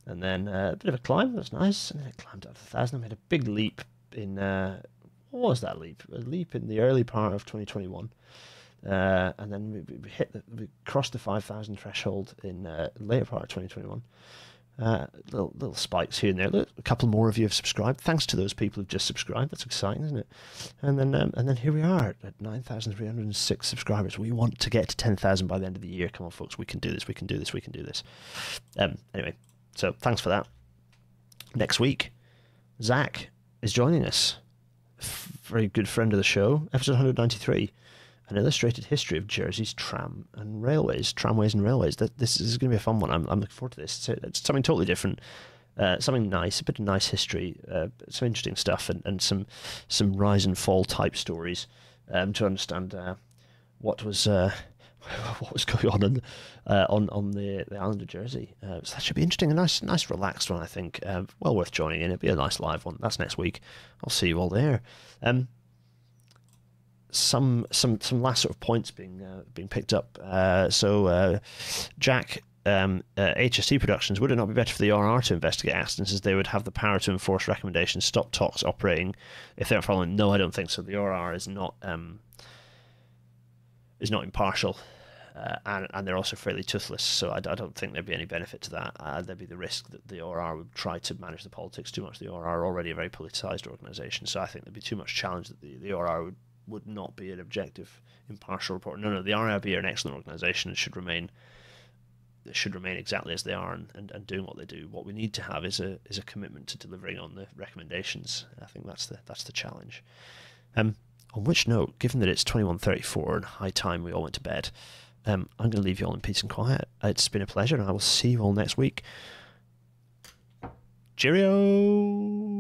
And then uh, a bit of a climb. That's nice. And then it climbed up to thousand. I made a big leap in uh, what was that leap? A leap in the early part of 2021. Uh, and then we, we hit the, we crossed the 5,000 threshold in uh, later part of 2021. Uh, little little spikes here and there. Look, a couple more of you have subscribed. Thanks to those people who've just subscribed. That's exciting, isn't it? And then um, and then here we are at 9,306 subscribers. We want to get to 10,000 by the end of the year. Come on, folks, we can do this. We can do this. We can do this. Um, anyway, so thanks for that. Next week, Zach is joining us. Very good friend of the show. Episode 193 an illustrated history of Jersey's tram and railways, tramways and railways. That this is going to be a fun one. I'm, I'm looking forward to this. It's, something totally different, uh, something nice, a bit of nice history, uh, some interesting stuff, and, and some some rise and fall type stories um, to understand uh, what was. Uh, <laughs> what was going on in, uh, on on the, the island of Jersey? Uh, so that should be interesting. A nice, nice, relaxed one, I think. well worth joining in. It'll be a nice live one. That's next week. I'll see you all there. Um, some some some last sort of points being uh, being picked up. Uh, so uh, Jack. Um, uh, Productions would it not be better for the ORR to investigate accidents as they would have the power to enforce recommendations, stop TOCs operating if they're following? No, I don't think so. The ORR is not um, is not impartial. Uh, and, and they're also fairly toothless. So I, I, don't think there'd be any benefit to that. Uh, there'd be the risk that the ORR would try to manage the politics too much. The ORR are already a very politicised organisation, so I think there'd be too much challenge that the, the ORR would would not be an objective, impartial report. No, no, the RAIB are an excellent organisation and should remain should remain exactly as they are and, and, and doing what they do. What we need to have is a is a commitment to delivering on the recommendations. I think that's the that's the challenge. Um, on which note, given that it's twenty one thirty four and high time we all went to bed, um, I'm going to leave you all in peace and quiet. It's been a pleasure, and I will see you all next week. Cheerio.